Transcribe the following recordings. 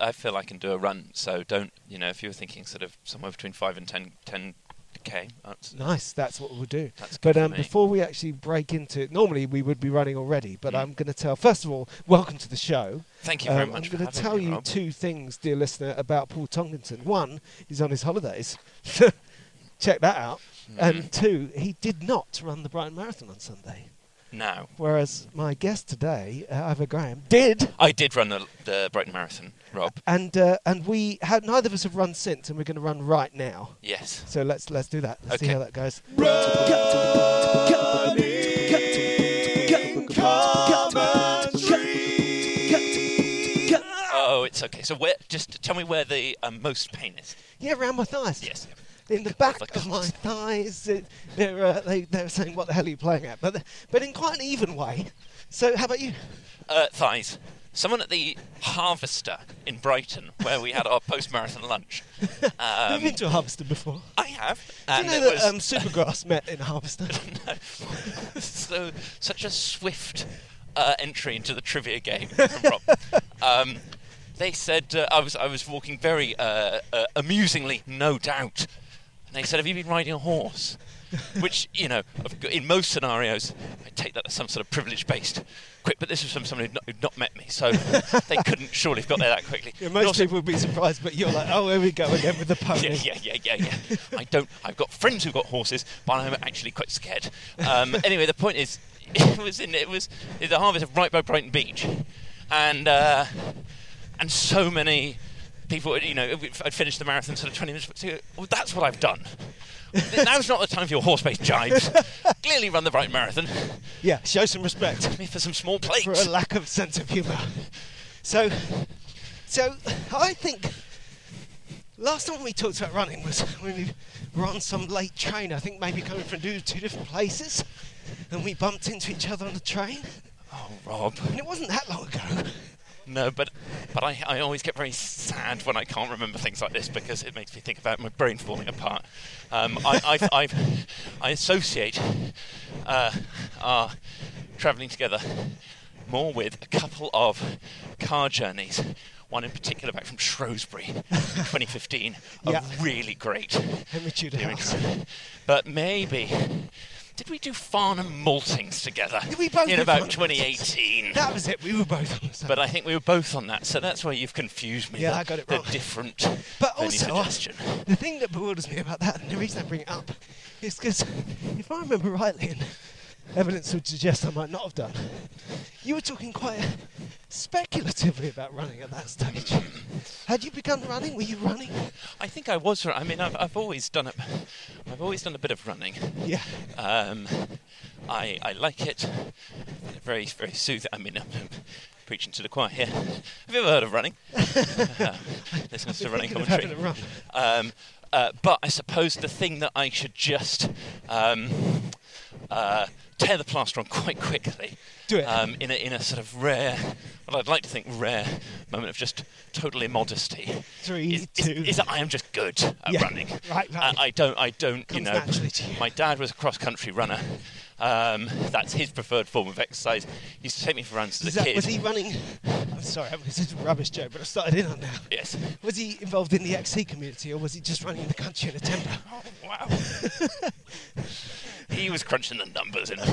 I feel I can do a run, so don't, you know, if you were thinking sort of somewhere between 5 and 10, 10k, that's, Nice, that's what we'll do. That's but um, before we actually break into it, normally we would be running already, but Mm. I'm going to tell, first of all, welcome to the show. thank you very Um, much I'm going to tell me, you Rob. two things, dear listener, about Paul Tonkinson. One, he's on his holidays. Check that out. Mhm. And two, he did not run the Brighton Marathon on Sunday. Now, Whereas my guest today, uh, Ivo Graham, did. I did run the, the Brighton Marathon, Rob. And uh, and we had neither of us have run since, and we're going to run right now. Yes. So let's let's do that. Let's see how that goes. Oh, it's okay. So where? Just tell me where the um, most pain is. Yeah, around my thighs. Yes. In the back Like of my thighs, it, they're uh, they they're saying what the hell are you playing at? But but in quite an even way. So how about you? Uh, thighs. Someone at the Harvester in Brighton, where we had our post-marathon lunch. Have Um, you been to a harvester before? I have. Do you know that um, Supergrass met in a harvester? No. so such a swift uh, entry into the trivia game from Rob. Um, they said uh, I was I was walking very uh, uh, amusingly, no doubt. And they said, "Have you been riding a horse?" Which you know, in most scenarios, I take that as some sort of privilege-based. Quick, but this was from somebody who'd not, who'd not met me, so they couldn't surely have got there that quickly. Yeah, most also- people would be surprised, but you're like, oh, here we go again with the pony. yeah, yeah, yeah, yeah, yeah. I don't. I've got friends who've got horses, but I'm actually quite scared. Um, anyway, the point is, it was in it was in the harvest of right by Brighton Beach, and uh, and so many people. You know, I'd finished the marathon sort of 20 minutes. So, well, that's what I've done. Now's not the time for your horse-based jibes. Clearly, run the right Marathon. Yeah, show some respect Me for some small plates. for a lack of sense of humour. So, so I think last time we talked about running was when we were on some late train. I think maybe coming from two, two different places, and we bumped into each other on the train. Oh, Rob. And it wasn't that long ago. No, but but I, I always get very sad when I can't remember things like this because it makes me think about my brain falling apart. Um, I, I've, I've, I associate uh, our travelling together more with a couple of car journeys. One in particular back from Shrewsbury, 2015, Yeah. a really great Henry Tudor. But maybe did we do Farnham Maltings together we both in about 2018? That was it. We were both on the same. But I think we were both on that, so that's why you've confused me. Yeah, the, I got it the wrong. different But also, the thing that bewilders me about that, and the reason I bring it up, is because if I remember rightly, and evidence would suggest I might not have done, you were talking quite speculatively about running at that stage. Had you begun running? Were you running? I think I was. I mean, I've, I've always done it. I've always done a bit of running. Yeah. Um, I I like it. Very very soothing. I mean, I'm preaching to the choir here. Have you ever heard of running? uh, listeners to running commentary. run. Um, uh, but I suppose the thing that I should just um, uh, tear the plaster on quite quickly. Do it. Um, in, a, in a sort of rare, well, I'd like to think rare moment of just total immodesty. Three, is, two. Is, is that I am just good at Yeah, running. right, right. I, I don't, I don't, you know. My dad was a cross country runner. Um, that's his preferred form of exercise. He used to take me for runs as Is a that, kid. was he running? I'm sorry, this is a rubbish joke, but I started in on now. Yes. Was he involved in the XC community, or was he just running in the country in a temper? Oh, wow. he was crunching the numbers in a,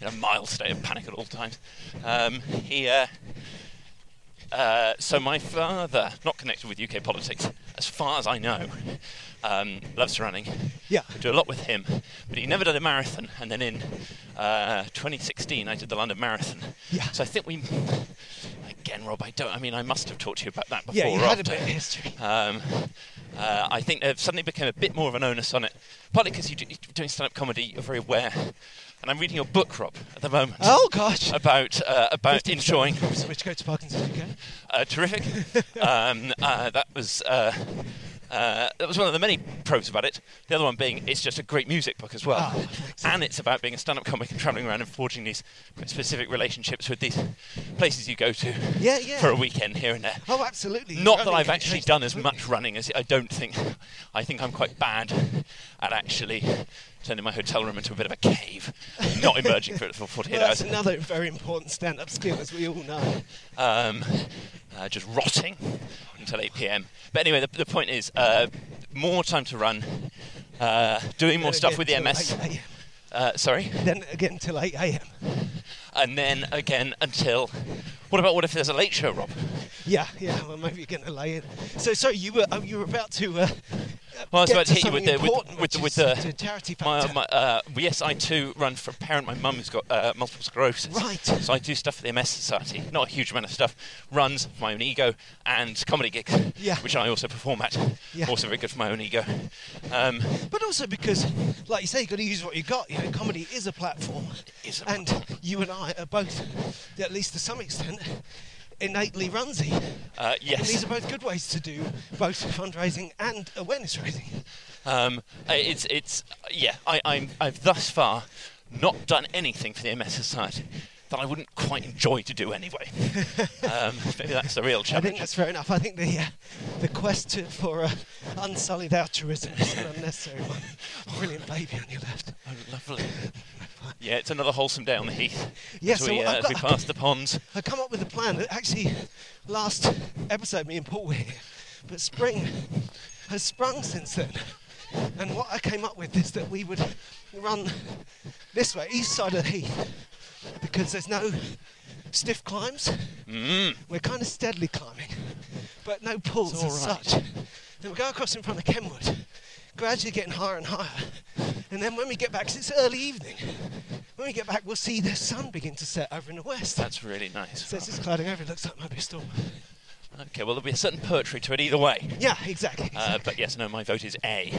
in a mild state of panic at all times. Um, he, uh, uh, so my father, not connected with UK politics, as far as I know, um, loves running. Yeah. I do a lot with him, but he never did a marathon. And then in uh, 2016, I did the London Marathon. Yeah. So I think we, again, Rob, I don't. I mean, I must have talked to you about that before. Yeah, you or had a bit of history. Um, uh, I think there suddenly became a bit more of an onus on it, partly because you do, you're doing stand-up comedy, you're very aware. And I'm reading your book, Rob, at the moment. Oh gosh. About uh, about enjoying. Which go to Parkinson's UK. Uh, terrific. um, uh, that was. Uh, that was one of the many pros about it. The other one being it's just a great music book as well, Oh, and it's about being a stand-up comic and travelling around and forging these quite specific relationships with these places you go to Yeah, yeah. for a weekend here and there. Oh, absolutely. Not that I've actually done as much running as I don't think. I think I'm quite bad at actually turning my hotel room into a bit of a cave, not emerging for, for 48 Well, that's hours, another very important stand-up skill, as we all know. um, uh, just rotting until 8 p.m. But anyway, the, the point is uh, more time to run, uh, doing more stuff with the MS. Uh, sorry, Then again until 8 a.m. and then again until. What about what if there's a late show, Rob? Yeah, yeah. Well, maybe you're going to lay in. So, sorry, you were oh, you were about to. Well, I was about to hit you with the with, with, the- with the charity my, factor. my, uh, yes, I too run for a parent. My mum has got uh, multiple sclerosis. Right. So I do stuff for the MS Society. Not a huge amount of stuff. Runs for my own ego and comedy gigs, Yeah. which I also perform at. Yeah. Also very good for my own ego. Um, But also because, like you say, you've got to use what you got. You know, comedy is a platform, Is a and platform. you and I are both, at least to some extent, innately runsy. uh, And yes. these are both good ways to do both fundraising and awareness raising. Um, uh, it's it's yeah. I, I'm I've thus far not done anything for the MS Society that I wouldn't quite enjoy to do anyway. um, maybe that's the real challenge. I think that's fair enough. I think the uh, the quest to, for uh, unsullied altruism is an unnecessary one. Brilliant baby on your left. Oh, lovely. Yeah, it's another wholesome day on the heath. Yeah, as so we, uh, as we pass the ponds. I come up with a plan. that Actually, last episode, me and Paul were here, but spring has sprung since then. And what I came up with is that we would run this way, east side of the heath, because there's no stiff climbs. Mm. We're kind of steadily climbing, but no pulls as right. such. Then we go across in front of Kenwood, gradually getting higher and higher. And then when we get back, 'cause it's early evening, when we get back, we'll see the sun begin to set over in the west. That's really nice. So it's just clouding over. It looks like maybe a storm. Okay, well, there'll be a certain poetry to it either way. Yeah, exactly. Uh, but yes, no, my vote is A.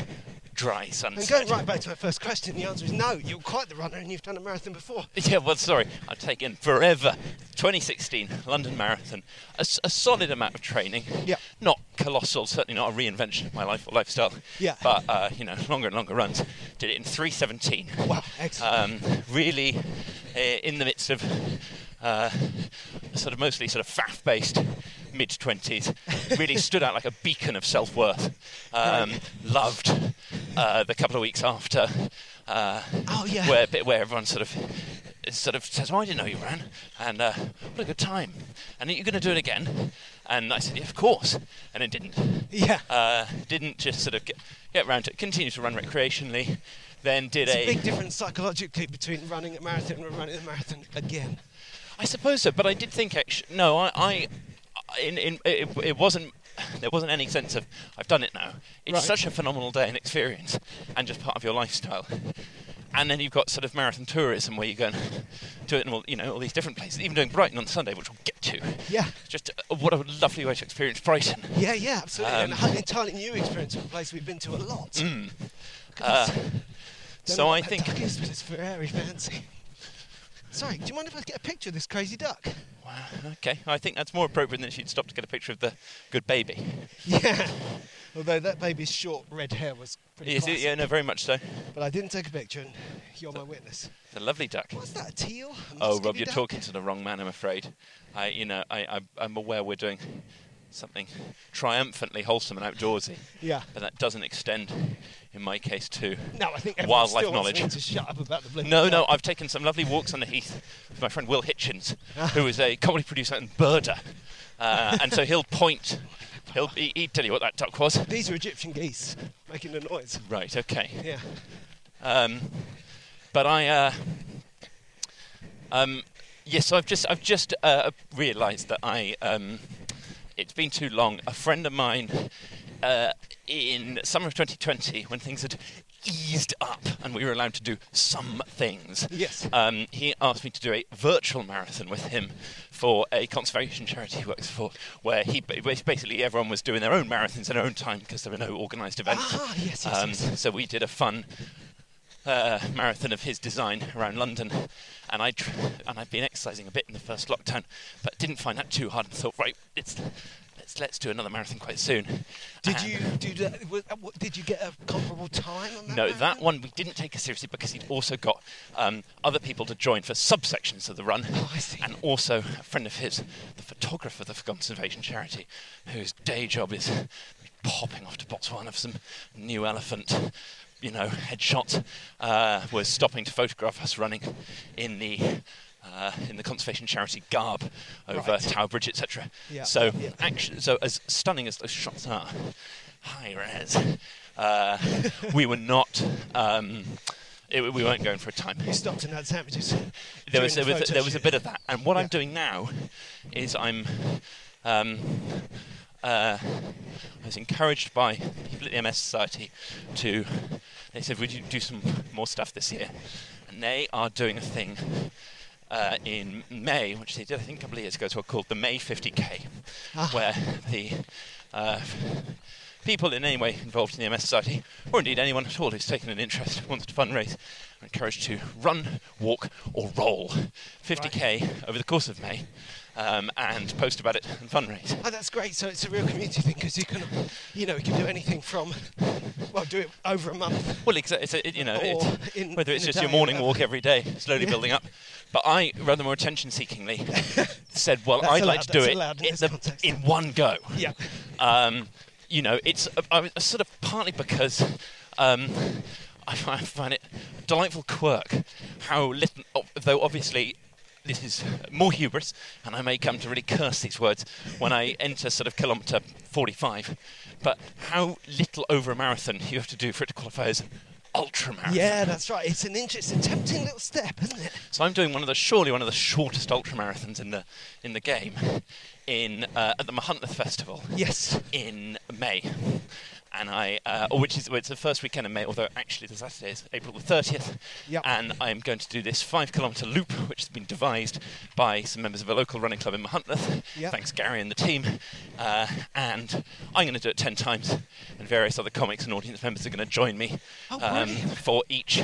Dry and going right back to my first question, the answer is no. You're quite the runner and you've done a marathon before. Yeah, well, sorry, I've taken forever. 2016 London Marathon, A solid amount of training. Yeah. Not colossal, certainly not a reinvention of my life or lifestyle. Yeah. But uh, you know, longer and longer runs. Did it in 317. Wow, excellent. Um, really, uh, in the midst of uh, sort of mostly sort of faff-based mid 20s, really stood out like a beacon of self-worth. Um, Loved uh, the couple of weeks after. Uh, Oh, yeah. Where where everyone sort of sort of says, "Oh, I didn't know you ran," and uh, what a good time. And are you going to do it again? And I said, yeah, "Of course," and it didn't. yeah. Uh, didn't just sort of get, get around to it. Continued to run recreationally. Then did It's a a big difference psychologically between running a marathon and running a marathon again. I suppose so, but I did think actually no, I, I in, in it, it wasn't there wasn't any sense of I've done it now. It's Right. such a phenomenal day and experience, and just part of your lifestyle. And then you've got sort of marathon tourism where you go and do it in all, you know all these different places, even doing Brighton on Sunday, which we'll get to. Yeah. Just uh, what a lovely way to experience Brighton. Yeah, yeah, absolutely. and Um, an entirely new experience of a place we've been to a lot. Mm. Uh, so I think duck is, but it's very fancy. Sorry, do you mind if I get a picture of this crazy duck? Wow, okay, I think that's more appropriate than you'd stop to get a picture of the good baby. Yeah. Although that baby's short red hair was pretty Is it? Yeah, no, very much so. But I didn't take a picture, and you're my witness. It's a lovely duck. What's that, a teal? A Oh, Rob, you're duck? talking to the wrong man, I'm afraid. I, you know, I, I, I'm aware we're doing something triumphantly wholesome and outdoorsy, Yeah. but that doesn't extend, in my case, to No, I think wildlife knowledge. to shut up about the blue. No, no, I've taken some lovely walks on the heath with my friend Will Hitchens, who is a comedy producer and birder. Uh, and so he'll point, he'll he, he'd tell you what that duck was. These are Egyptian geese making the noise. Right, okay. Yeah. Um, but I, uh, um, yes, I've just, I've just uh, realised that I, um, it's been too long. A friend of mine, uh, in summer of 2020, when things had eased up and we were allowed to do some things, Yes. um, he asked me to do a virtual marathon with him for a conservation charity he works for, where he basically everyone was doing their own marathons in their own time because there were no organised events. Ah, yes, yes, Um, yes. So we did a fun uh, marathon of his design around London, and I tr- and I'd been exercising a bit in the first lockdown, but didn't find that too hard, and thought, right, it's let's let's do another marathon quite soon. Did And- you do that? was- uh, what- Did you get a comparable time on that? No, that one we didn't take as seriously because he'd also got um, other people to join for subsections of the run. Oh, I see. And also a friend of his, the photographer of the conservation charity, whose day job is popping off to Botswana for some new elephant, you know, headshot, uh, was stopping to photograph us running in the. Uh, in the conservation charity garb over Right. Tower Bridge, etc. Yeah, So, yeah. actually, so as stunning as those shots are, high res, uh, we were not. Um, it, we weren't going for a time. You stopped and had sandwiches. There was, there the was, there was a bit of that. And what I'm doing now is I'm. Um, uh, I was encouraged by people at the MS Society to. They said, "Would you do some more stuff this year?" And they are doing a thing uh, in May, which they did I think a couple of years ago, called the May 50k, Ah. where the uh, people in any way involved in the MS Society, or indeed anyone at all who's taken an interest, wants to fundraise, are encouraged to run, walk, or roll 50k over the course of May. Um, and post about it and fundraise. Oh, that's great. So it's a real community thing because you can, you know, you can do anything from, well, do it over a month. Well, exa- it's a, it, you know, it's, in- whether it's just your morning walk every day, slowly building up. But I, rather more attention-seekingly, said, "Well, That's I'd like to do it in the- in one go." Yeah. Um, you know, it's I was sort of partly because um, I I find it a delightful quirk how little, though obviously this is more hubris, and I may come to really curse these words when I enter sort of kilometre 45, but how little over a marathon you have to do for it to qualify as an ultra marathon. Yeah, that's right. It's an interesting, tempting little step, isn't it? So I'm doing one of the surely one of the shortest ultra marathons in the in the game in uh, at the Machynlleth Festival Yes. in May. And I, uh, which is well, it's the first weekend in May, although actually the Saturday is April the 30th. Yep. And I'm going to do this five kilometre loop, which has been devised by some members of a local running club in Machynlleth. Yep. Thanks, Gary and the team. Uh, and I'm going to do it 10 times, and various other comics and audience members are going to join me um, Oh, brilliant. for each.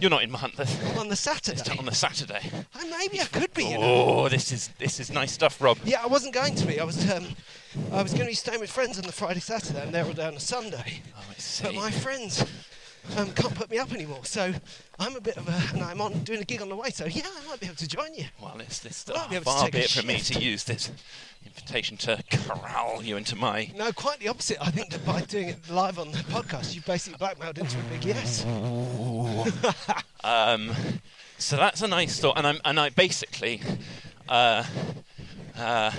You're not in Machynlleth. On the Saturday. It's on the Saturday. Oh, maybe I could be. You know. Oh, this is this is nice stuff, Rob. Yeah, I wasn't going to be. I was, um, I was going to be staying with friends on the Friday, Saturday, and they're all down on Sunday. Oh, I see. But my friends um, can't put me up anymore, so I'm a bit of a, and I'm on doing a gig on the way. So yeah, I might be able to join you. Well, it's this uh, be far be a it from me to use this invitation to corral you into my. No, quite the opposite. I think that by doing it live on the podcast, you basically blackmailed into a big yes. Um, so that's a nice thought, and I'm and I basically, uh, uh,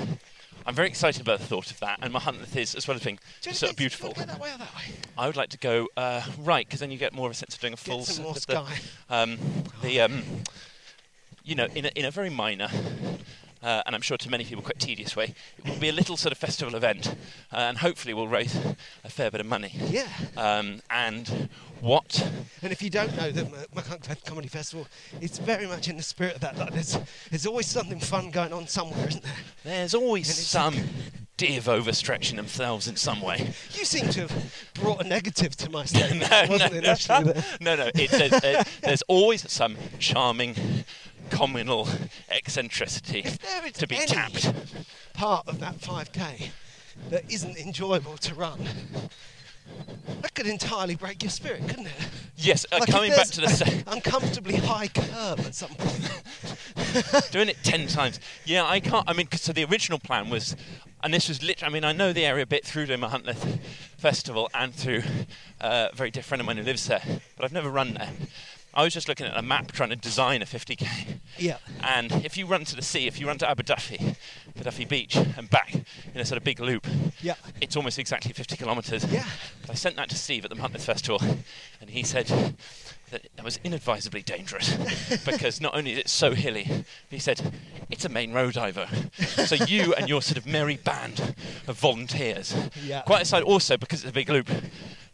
I'm very excited about the thought of that, and Machynlleth is as well as being sort of beautiful. Go that way or that way? I would like to go uh, right because then you get more of a sense of doing a full. Get some more the- Um, the um, you know, in a, in a very minor. Uh, and I'm sure to many people quite tedious way, it will be a little sort of festival event, uh, and hopefully we'll raise a fair bit of money. Yeah. Um, and what And if you don't know the Machynlleth Comedy Festival, it's very much in the spirit of that. Like there's, there's always something fun going on somewhere, isn't there? There's always some div overstretching themselves in some way. You seem to have brought a negative to my statement, no, wasn't no, it? Actually, no, no. It, uh, there's always some charming communal eccentricity If there is to be tapped. part of that 5k that isn't enjoyable to run, that could entirely break your spirit, couldn't it? Yes, uh, Like coming back to the se- uncomfortably high curve at some point. doing it 10 times. Yeah, I can't. I mean, 'cause so the original plan was, and this was literally, I mean, I know the area a bit through Machynlleth Festival and through uh, a very dear friend of mine who lives there, but I've never run there. I was just looking at a map trying to design a 50k. Yeah. And if you run to the sea, if you run to Aberdyfi, Abu Dhabi Beach, and back in a sort of big loop, Yeah. it's almost exactly 50 kilometres. Yeah. But I sent that to Steve at the Machynlleth Festival, and he said that it was inadvisably dangerous because not only is it so hilly, but he said it's a main road Ivo. so you and your sort of merry band of volunteers, Yeah. quite aside also because it's a big loop.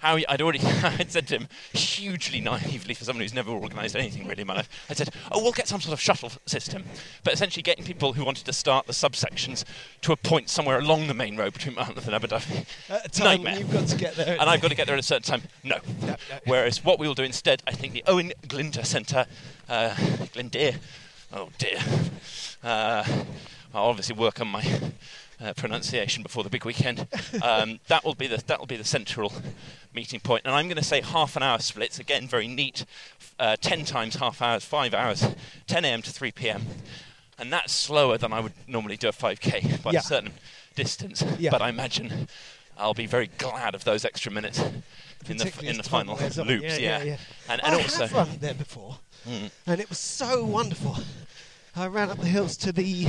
How I'd already I'd said to him hugely naively for someone who's never organised anything really in my life. I said, "Oh, we'll get some sort of shuttle system," but essentially getting people who wanted to start the subsections to a point somewhere along the main road between Mount and Aberdyfi. At a time Nightmare. you've got to get there. And I've got to get there at a certain time. No. No, no. Whereas what we'll do instead, I think the Owain Glyndŵr Centre, uh, oh dear. Uh, I'll obviously work on my uh, pronunciation before the big weekend. Um, that will be the that will be the central meeting point. And I'm going to say half an hour splits again, very neat. Uh, Ten times half hours, five hours, 10 a.m. to 3 p.m. And that's slower than I would normally do a 5k by Yeah. a certain distance. Yeah. But I imagine I'll be very glad of those extra minutes in the in the final loops. Yeah, yeah, yeah. And, and I also, have run there before, Mm. and it was so wonderful. I ran up the hills to the.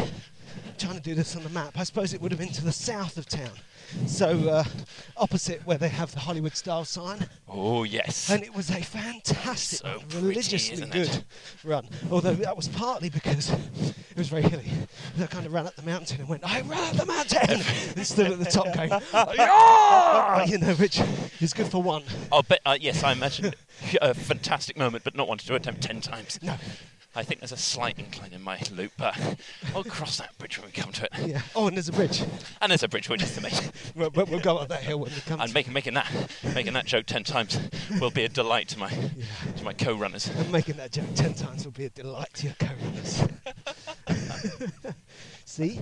Trying to do this on the map. I suppose it would have been to the south of town, so uh, opposite where they have the Hollywood style sign, oh yes, and it was a fantastic, So run, pretty, religiously good it? run. Although that was partly because it was very hilly. I kind of ran up the mountain and went, I ran up the mountain, and stood at the top going, "Yeah!" you know, which is good for one. I'll bet. Uh, yes, I imagine a fantastic moment, but not one to attempt ten times. No. I think there's a slight incline in my loop, but I'll cross that bridge when we come to it. Yeah. Oh, and there's a bridge. And there's a bridge which is to make. We'll, we'll go up that hill when we come. And to making making that making that joke ten times will be a delight to my to my co-runners. And making that joke ten times will be a delight to your co-runners. See,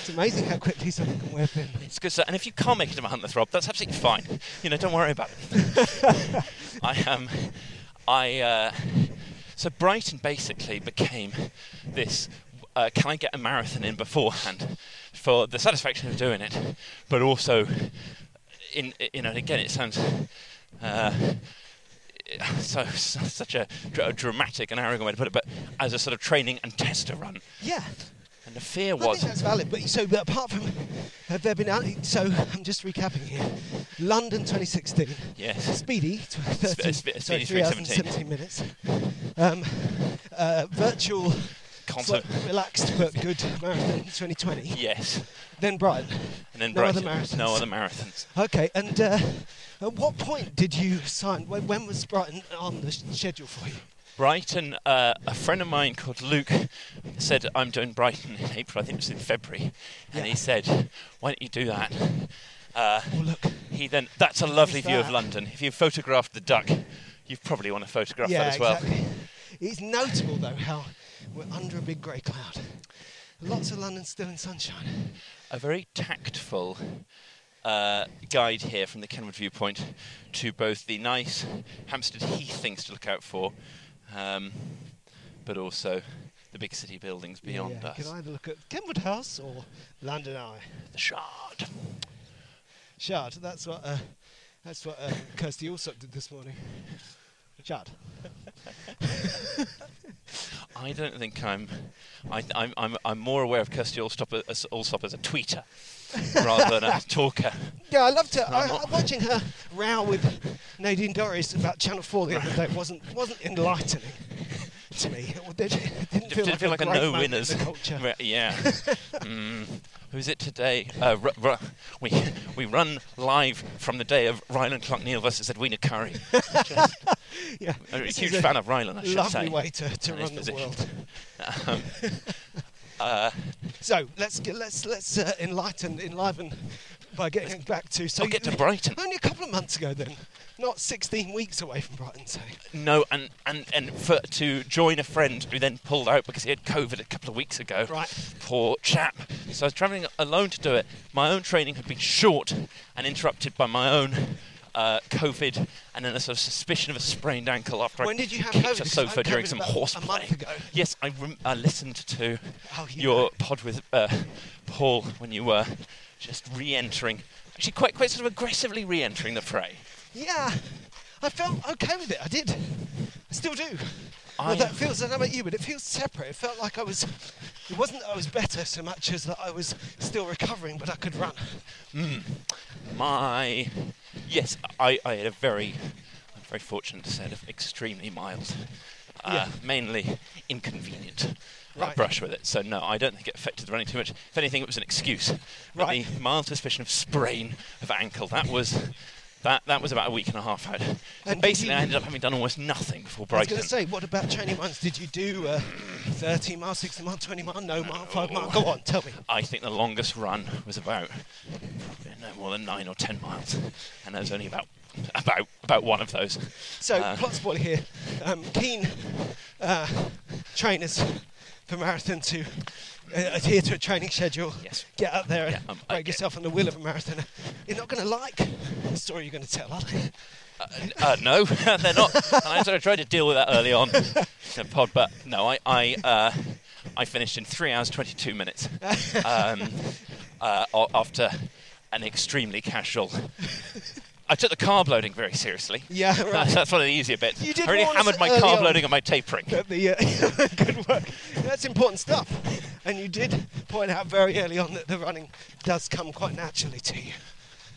it's amazing how quickly something can wear thin. It's good stuff. And if you can't make it to Machynlleth Rob, that's absolutely fine. You know, don't worry about it. I um, I uh, so Brighton basically became this. Uh, can I get a marathon in beforehand for the satisfaction of doing it, but also in you know again it sounds. Uh, so, such a, dra- dramatic and arrogant way to put it, but as a sort of training and tester run, Yeah, and the fear I was think that's valid. But so, but apart from, have there been? So I'm just recapping here. London 2016. yes, Speedy, tw- 13, spe- sorry, speedy 3 hours and 17 minutes. Um, uh, virtual, Concert. relaxed but good marathon 2020. yes, Then Brighton. and then No other Brighton, no marathons. other marathons. Okay, and uh, at what point did you sign? When, when was Brighton on the schedule for you? Brighton, uh, a friend of mine called Luke said, I'm doing Brighton in April, I think it was in February. And Yeah. he said, Why don't you do that? Uh, Oh, look. he then, that's a lovely view of? London. If you photographed the duck, you probably want to photograph yeah, that as well. exactly. It's notable though how we're under a big grey cloud. Lots of London still in sunshine. A very tactful uh, guide here from the Kenwood viewpoint to both the nice Hampstead Heath things to look out for, um, but also the big city buildings beyond yeah, us. You can either look at Kenwood House or London Eye. The Shard. Shard. That's what. Uh, that's what uh, Kirstie Allsopp did this morning. Shard. I don't think I'm. I, I'm, I'm, I'm more aware of Kirstie Allsopp as, Allsopp as a tweeter rather than a talker. Yeah, I loved her. I'm I, not- watching her row with Nadine Dorries about Channel 4 the other day wasn't wasn't enlightening to me. It didn't, it didn't feel like feel a like a no winners. culture. Yeah. mm. Who's it today? Uh, ru- ru- we we run live from the day of Rylan Clark Neal versus Edwina Currie. Just Yeah, a huge fan of Rylan, I should lovely say. way to, to run the world. Um, uh, So let's get, let's let's uh, enlighten enliven by getting back to. So I'll get to Brighton. Only a couple of months ago, then, not 16 weeks away from Brighton. So No, and and and for to join a friend who then pulled out because he had COVID a couple of weeks ago. Right. Poor chap. So I was travelling alone to do it. My own training had been short and interrupted by my own. Uh, COVID and then a sort of suspicion of a sprained ankle after When I did you have kicked COVID? a sofa during some a horseplay. month ago. Yes, I, rem- I listened to Oh, you your know. pod with uh, Paul when you were just re-entering, actually quite quite sort of aggressively re-entering the fray. yeah, I felt okay with it. I did. I still do. I- well, that feels. I don't know about you, but it feels separate. It felt like I was. It wasn't that I was better so much as that I was still recovering, but I could run. My yes, I, I had a very I'm very fortunate set of extremely mild, uh, Yeah. mainly inconvenient uh, Right. brush with it. So no, I don't think it affected the running too much. If anything, it was an excuse. But Right. the mild suspicion of sprain of ankle that was. That, that was about a week and a half out. And Basically, you- I ended up having done almost nothing before I was going to say, what about training runs? Did you do uh, 30 mile, 60 mile, 20 mile, no mile, 5 mile? Go on, tell me. I think the longest run was about no more than nine or ten miles, and there was only about about about one of those. So, Uh, plot spoiler here. Um, keen uh, trainers for marathon to adhere to a training schedule. Yes. Get out there and Yeah, um, break get- yourself on the wheel of a marathon. You're not going to like the story you're going to tell, are they? Uh, no, they're not. And I sort of tried to deal with that early on in the pod, but no, I I, uh, I finished in three hours twenty two minutes um, uh, after an extremely casual. I took the carb loading very seriously. Yeah, right. That's one of the easier bits. You did I really hammered my carb on. loading and my tapering. Uh, good work. That's important stuff. And you did point out very early on that the running does come quite naturally to you.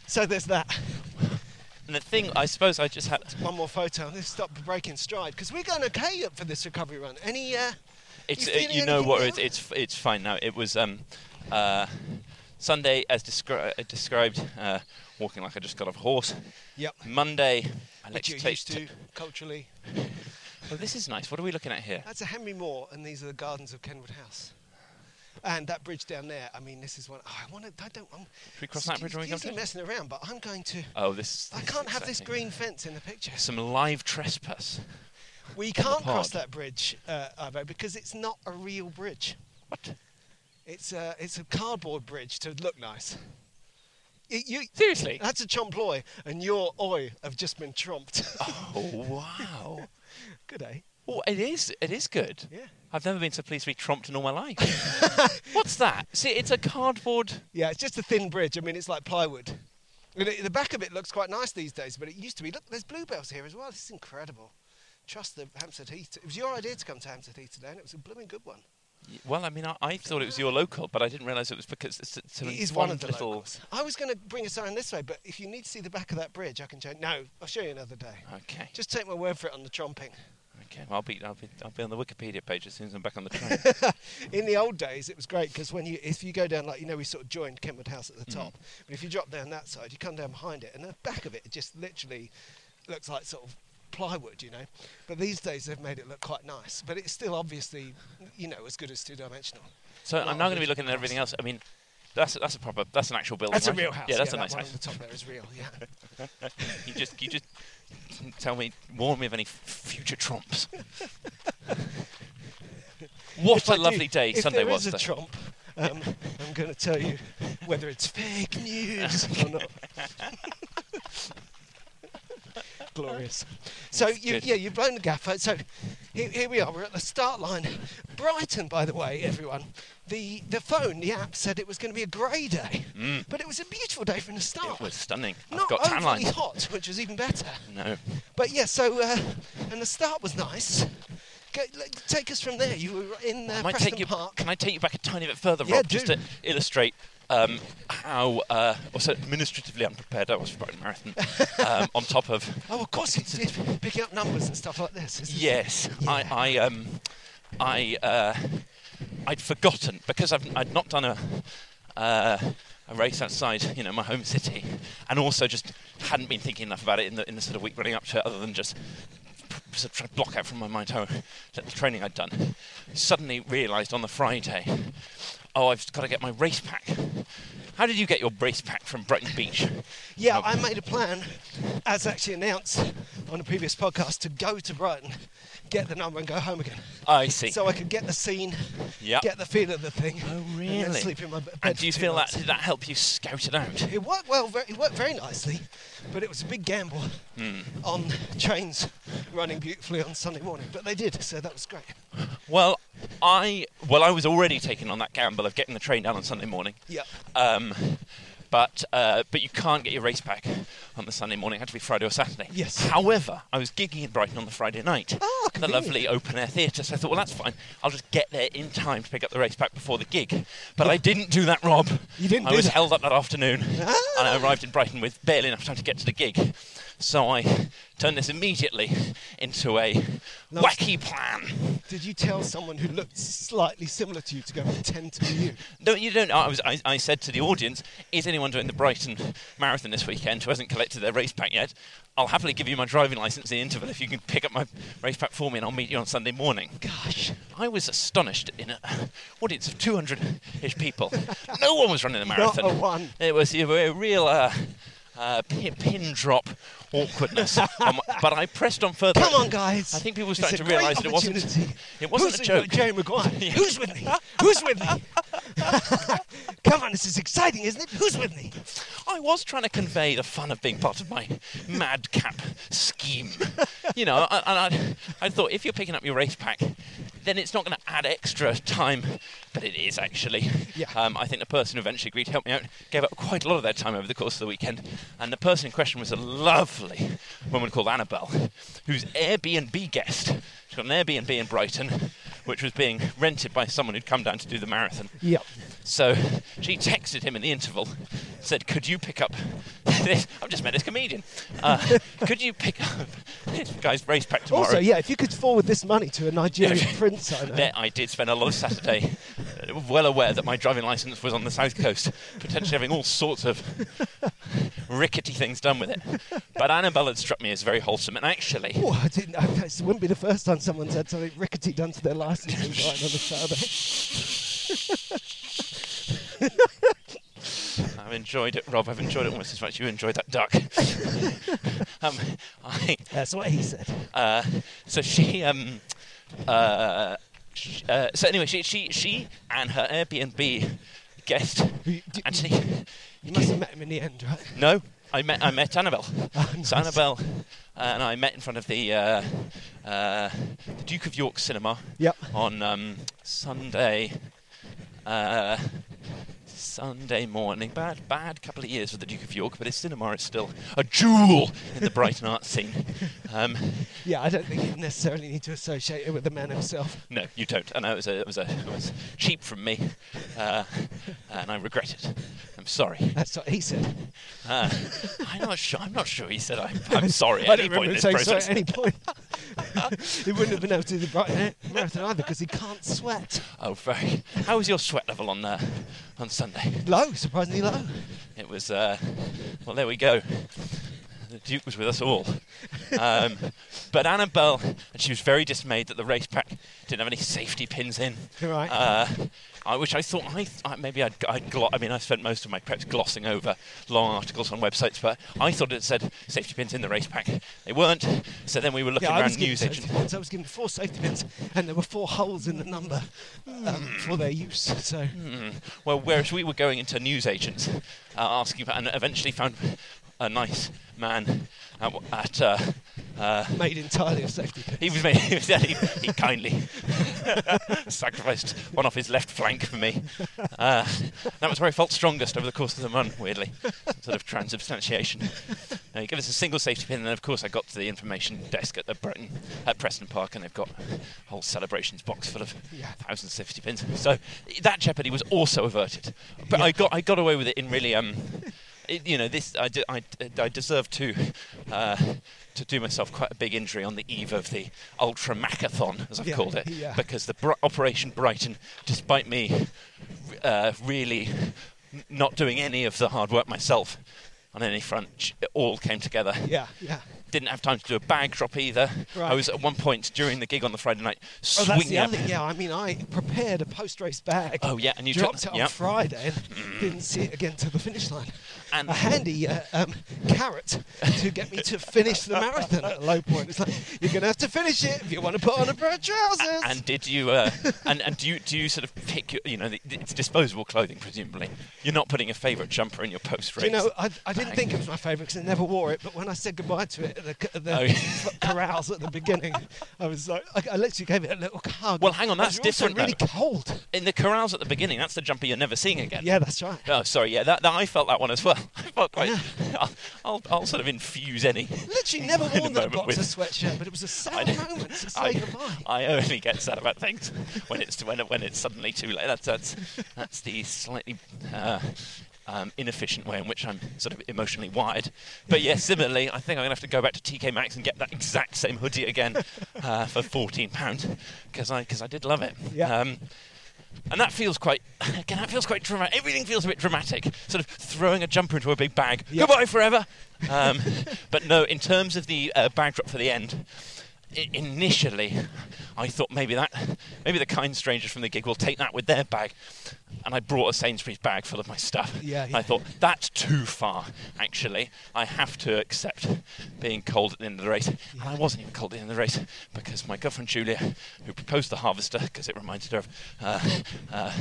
So there's that. And the thing, I suppose, I just had. One more photo. Let's stop breaking stride because we're going okay up for this recovery run. Any? Uh, It's You uh, you know what it's it's it's fine now. It was um, uh, Sunday as descri- uh, described, uh, walking like I just got off a horse. yep. Monday, I Which you're take to culturally. Well, this is nice. What are we looking at here? That's a Henry Moore, and these are the gardens of Kenwood House. And that bridge down there. I mean, this is one. Oh, I want to. I don't. I'm, Should we cross that bridge when we come to messing around, but I'm going to. Oh, this. I this can't have this green fence in the picture. Some live trespass. We can't cross that bridge, uh, Ivo, because it's not a real bridge. What? It's a, it's a cardboard bridge to look nice. You, Seriously? that's a trompe-l'oeil, and your oi have just been tromped. Oh wow. Good, eh? Oh, it is. It is good. Yeah. I've never been so pleased to be tromped in all my life. What's that? See, it's a cardboard. Yeah, it's just a thin bridge. I mean, it's like plywood. And it, the back of it looks quite nice these days, but it used to be. Look, there's bluebells here as well. This is incredible. Trust the Hampstead Heath. It was your idea to come to Hampstead Heath today, and it was a blooming good one. Well, I mean, I, I thought it was your local, but I didn't realise it was because it's, it's It a one of the little. locals. I was going to bring us around this way, but if you need to see the back of that bridge, I can show. No, I'll show you another day. Okay. Just take my word for it on the tromping. Okay. Well, I'll be I'll be I'll be on the Wikipedia page as soon as I'm back on the train. In the old days, it was great because when you, if you go down, like you know, we sort of joined Kenwood House at the mm. top, but if you drop down that side, you come down behind it, and the back of it, it just literally looks like sort of plywood, you know. But these days, they've made it look quite nice, but it's still obviously, you know, as good as two-dimensional. So Not I'm now going to be looking at everything else. I mean, that's that's a proper that's an actual building. That's a real house. Yeah, that's a that nice one house. on the top there is real. Yeah. you just you just tell me, warn me of any future trumps. what If a I do- lovely day if Sunday there was. is a though. tromp, um, I'm going to tell you whether it's fake news or not. Glorious. So you, good. yeah, you've blown the gaffer. So here, here we are. We're at the start line. Brighton, by the way, everyone. The the phone, the app said it was going to be a grey day, but it was a beautiful day from the start. Mm. It was stunning. Not I've got tan overly lines. hot, which was even better. No. But yeah, so uh, and the start was nice. Go, take us from there. You were in uh, Preston take you. Park. Can I take you back a tiny bit further, Yeah, Rob, just to illustrate um, how uh, also administratively unprepared I was for Brighton Marathon. um, on top of Oh, of course, it's, it's picking up numbers and stuff like this. This is- Yes, Yeah. I, I, um, I, uh, I'd forgotten because I've, I'd not done a, uh, a race outside, you know, my home city, and also just hadn't been thinking enough about it in the in the sort of week running up to it, other than just sort of try to block out from my mind how little training I'd done. Suddenly realised on the Friday, oh, I've got to get my race pack How did you get your race pack from Brighton Beach? Yeah, Oh. I made a plan, as actually announced on a previous podcast, to go to Brighton, get the number, and go home again. I see. So I could get the scene, Yep. get the feel of the thing. Oh, And really? then sleep in my bed. and do you feel that did that help you scout it out? It worked well. Very, it worked very nicely, but it was a big gamble Hmm. on trains running beautifully on Sunday morning. But they did, so that was great. Well, I well I was already taking on that gamble of getting the train down on Sunday morning. Yeah. Um, but uh, but you can't get your race pack on the Sunday morning. It had to be Friday or Saturday. Yes. However, I was gigging in Brighton on the Friday night. Ah, the lovely open air theatre. So I thought, well, that's fine. I'll just get there in time to pick up the race pack before the gig. But I didn't do that, Rob. You didn't I was that? held up that afternoon, Ah. and I arrived in Brighton with barely enough time to get to the gig. So I turned this immediately into a Nice. wacky plan. Did you tell someone who looked slightly similar to you to go pretend to be you? No, you don't. I, was, I, I said to the audience, is anyone doing the Brighton Marathon this weekend who hasn't collected their race pack yet? I'll happily give you my driving licence in the interval if you can pick up my race pack for me and I'll meet you on Sunday morning. Gosh. I was astonished in an audience of 200-ish people. no one was running a Not marathon. a one. It was a real uh, uh, pin, pin drop awkwardness. Um, but I pressed on further. Come on, guys. I think people were starting to realise that it wasn't. It wasn't Who's a joke. Jerry Maguire. Who's with me? Who's with me? Come on, this is exciting, isn't it? Who's with me? I was trying to convey the fun of being part of my madcap scheme. You know, and I, I thought if you're picking up your race pack, then it's not going to add extra time, but it is actually. Yeah. Um, I think the person who eventually agreed to help me out gave up quite a lot of their time over the course of the weekend, and the person in question was a lovely woman called Annabelle, who's Airbnb guest. She's got an Airbnb in Brighton, which was being rented by someone who'd come down to do the marathon. Yep. So she texted him in the interval, said, "Could you pick up this? I've just met this comedian. Uh, could you pick up this guy's race pack tomorrow?" Also, yeah, if you could forward this money to a Nigerian prince, I know. There, I did spend a lot of Saturday, uh, well aware that my driving license was on the south coast, potentially having all sorts of rickety things done with it. But Annabelle had struck me as very wholesome, and actually, Oh, I didn't. This wouldn't be the first time someone's had something rickety done to their license in Brighton on a Saturday. I've enjoyed it, Rob. I've enjoyed it almost as much as you enjoyed that duck. um, I, That's what he said. Uh, so she, um, uh, sh- uh, so anyway, she, she, she and her Airbnb guest, Anthony. You must have met him in the end, right? No, I met, I met Annabelle. Oh, nice. So Annabelle and I met in front of the, uh, uh, the Duke of York Cinema Yep. on um, Sunday. Sunday morning. Bad, bad couple of years for the Duke of York, but his cinema is still a jewel in the Brighton art scene. Um, Yeah, I don't think you necessarily need to associate it with the man himself. No, you don't. And it was a, it was a, it was cheap from me, uh, and I regret it. I'm sorry. That's what he said. Uh, I'm not sure. I'm not sure. He said I'm, I'm sorry at don't any point in this him saying sorry process. at any point. he wouldn't have been able to do the Brighton Marathon either because he can't sweat. Oh, very. How was your sweat level on uh, on Sunday? Low, surprisingly low. It was. Uh, well, there we go. The Duke was with us all. Um, but Annabelle, and she was very dismayed that the race pack didn't have any safety pins in. Right. Uh, I, which I thought I, I maybe I'd, I'd glo- I mean I spent most of my preps glossing over long articles on websites, but I thought it said safety pins in the race pack. They weren't. So then we were looking yeah, around news agents. pins. I was given four safety pins, and there were four holes in the number um, for their use. So Hmm. Well, whereas we were going into news agents uh, asking for, and eventually found a nice man at, at uh, uh, made entirely of safety pins. He was made, he, was, he, he kindly sacrificed one off his left flank for me. Uh, that was where I felt strongest over the course of the run, weirdly. Sort of transubstantiation. Uh, he gave us a single safety pin, and then, of course, I got to the information desk at the Brighton, at Preston Park, and they've got a whole celebrations box full of Yeah. thousands of safety pins. So that jeopardy was also averted. But I got I got away with it in really um, it, you know this I, I, I deserve to uh, to do myself quite a big injury on the eve of the ultra macathon as I've Yeah, called it yeah. because the Br- Operation Brighton, despite me uh, really not doing any of the hard work myself. on any front. It all came together. Yeah, yeah. Didn't have time to do a bag drop either. Right. I was at one point during the gig on the Friday night Oh, swinging that's the up. other. Yeah, I mean, I prepared a post-race bag. Oh, yeah, and you dropped it on yep. Friday and didn't see it again to the finish line. And- a handy uh, um, carrot to get me to finish the marathon at a low point. It's like you're going to have to finish it if you want to put on a pair of trousers. And did you? Uh, and and do you do you sort of pick your? You know, the, it's disposable clothing presumably. You're not putting a favourite jumper in your post race. You know, I, I didn't think it was my favourite because I never wore it. But when I said goodbye to it at the, at the Oh, corrals at the beginning, I was like, I, I literally gave it a little hug. Well, hang on, that's different, Really though. cold. in the corrals at the beginning. That's the jumper you're never seeing again. Yeah, that's right. Oh, sorry. Yeah, that, that I felt that one as well. I felt quite. Yeah. I'll, I'll, I'll sort of infuse any. Literally never worn that boxer sweatshirt, but it was a sad know. moment to say I, goodbye. I only get sad about things when it's when it, when it's suddenly too late. That's that's, that's the slightly uh, um, inefficient way in which I'm sort of emotionally wired. But yes, similarly, I think I'm gonna have to go back to TK Maxx and get that exact same hoodie again uh, for fourteen pounds because I because I did love it. Yeah. Um, and that feels quite, again, that feels quite dramatic. Everything feels a bit dramatic. Sort of throwing a jumper into a big bag. Yeah. Goodbye forever. Um, but no, in terms of the uh, bag drop for the end, I- initially, I thought maybe that, maybe the kind strangers from the gig will take that with their bag, and I brought a Sainsbury's bag full of my stuff. Yeah, yeah. I thought that's too far. Actually, I have to accept being cold at the end of the race, and I wasn't even cold at the end of the race because my girlfriend Julia, who proposed the harvester because it reminded her of. Uh, uh,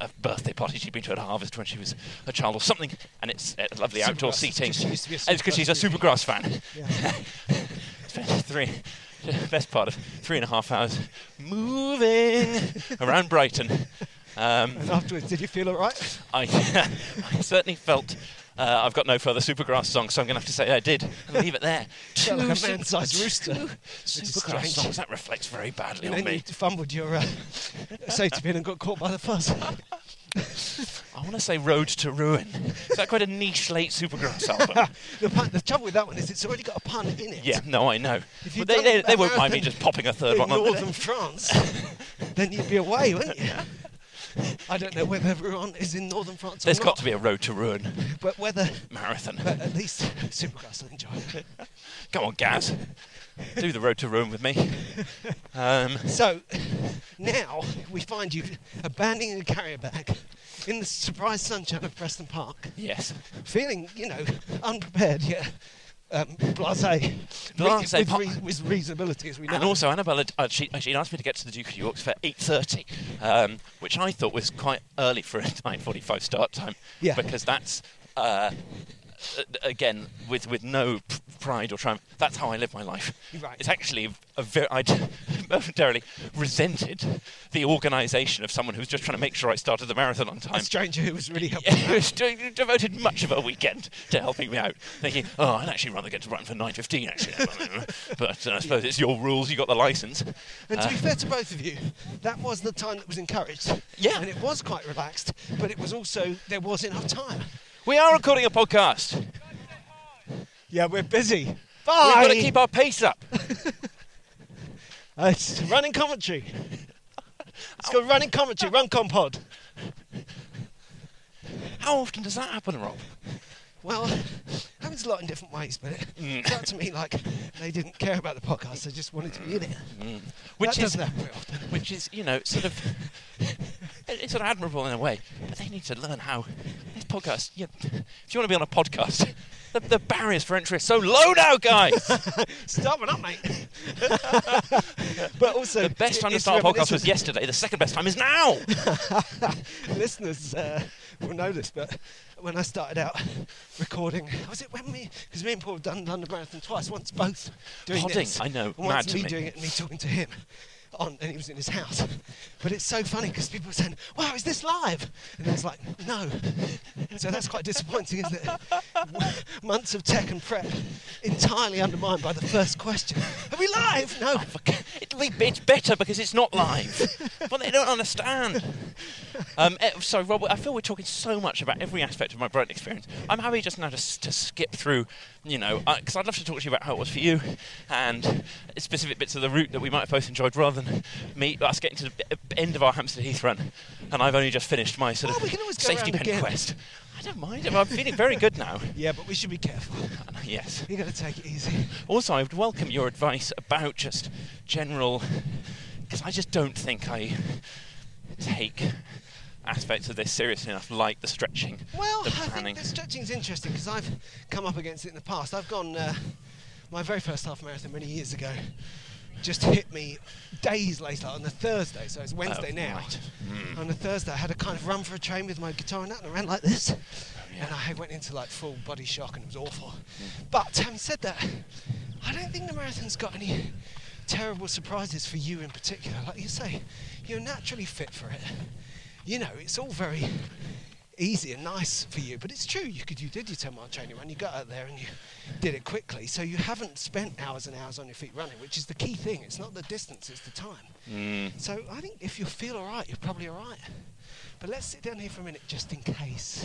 a birthday party she'd been to at Harvest when she was a child or something, and it's uh, lovely outdoor seating. She used to be a And it's because she's a Supergrass Supergrass fan. Yeah. Three, best part of three and a half hours moving around Brighton. Um, And afterwards, did you feel all right? I, I certainly felt uh, I've got no further Supergrass songs, so I'm going to have to say I did. and leave it there. Felt like a Two man-sized rooster, two Supergrass songs. That reflects very badly And on then you me. fumbled your uh, safety pin and got caught by the fuzz. I want to say Road to Ruin. Is that quite a niche late Supergrass album? the, pun, the trouble with that one is it's already got a pun in it. yeah, no, I know. If But they, they, they won't mind me just popping a third one on. northern France, then you'd be away, wouldn't you? I don't know whether everyone is in northern France or There's got to be a Road to Ruin but whether, marathon. but at least Supergrass will enjoy it. Come on, Gaz. Do the Road to Ruin with me. Um, So now we find you abandoning a carrier bag in the surprise sunshine of Preston Park, yes. feeling, you know, unprepared yet um, blasé, Blasé, with, with reasonability as we know. And also, Annabella, uh, she, she asked me to get to the Duke of York's for 8.30, um, which I thought was quite early for a 9.45 start time. Yeah. Because that's, uh, uh, again, with, with no pride or triumph, that's how I live my life. Right. It's actually a very, I momentarily resented the organisation of someone who was just trying to make sure I started the marathon on time. a stranger who was really helpful. Yeah, de- devoted much of a weekend to helping me out, thinking, "Oh, I'd actually rather get to Brighton for nine fifteen, actually." but uh, I suppose it's your rules. You got the license. And to be Uh, fair to both of you, that was the time that was encouraged. Yeah. And it was quite relaxed, but it was also, there was enough time. We are recording a podcast. Yeah, we're busy. Bye. We've got to keep our pace up. It's running commentary. It's got running commentary, run compod. How often does that happen, Rob? Well, happens a lot in different ways, but it Mm. felt to me like they didn't care about the podcast, they just wanted to be in it. Which that is, doesn't happen very often. which is, you know, sort of, it's sort of admirable in a way. But they need to learn how this podcast. You if you want to be on a podcast, the, the barriers for entry are so low now, guys. Stop it up, mate. but also, the best time to start a podcast was yesterday. The second best time is now. listeners uh, will know this, but when I started out recording, was it when we? Because me and Paul have done London Marathon twice. Once both doing Podding, this, I know, and once mad to me, me. doing it and me talking to him. On, and he was in his house. But it's so funny because people are saying, wow, is this live? And I was like, no. So that's quite disappointing, isn't it? Months of tech and prep entirely undermined by the first question. Are we live? No. Oh, It'll be, it's better because it's not live. but they don't understand. Um, eh, sorry, Rob. I feel we're talking so much about every aspect of my Brighton experience. I'm happy just now to, to skip through, you know, because I'd love to talk to you about how it was for you and specific bits of the route that we might have both enjoyed rather than me us getting to the end of our Hampstead Heath run. And I've only just finished my sort Well, of always go safety pen again. quest. I don't mind. I'm feeling very good now. Yeah, but we should be careful. yes. You've got to take it easy. Also, I would welcome your advice about just general, because I just don't think I take aspects of this seriously enough, like the stretching, Well, the I planning. think the stretching's interesting because I've come up against it in the past. I've gone uh, my very first half marathon many years ago. Just hit me days later on a Thursday, so it's Wednesday Oh, now. right. Mm. On a Thursday, I had a kind of run for a train with my guitar and that, and I ran like this, Oh, yeah. and I went into like full body shock, and it was awful. Mm. But having said that, I don't think the marathon's got any terrible surprises for you in particular. Like you say, you're naturally fit for it. You know, it's all very easy and nice for you, but it's true. You could, you did your 10 mile training run, you got out there and you did it quickly, so you haven't spent hours and hours on your feet running, which is the key thing. It's not the distance, it's the time. Mm. So I think if you feel all right, you're probably all right. But let's sit down here for a minute just in case.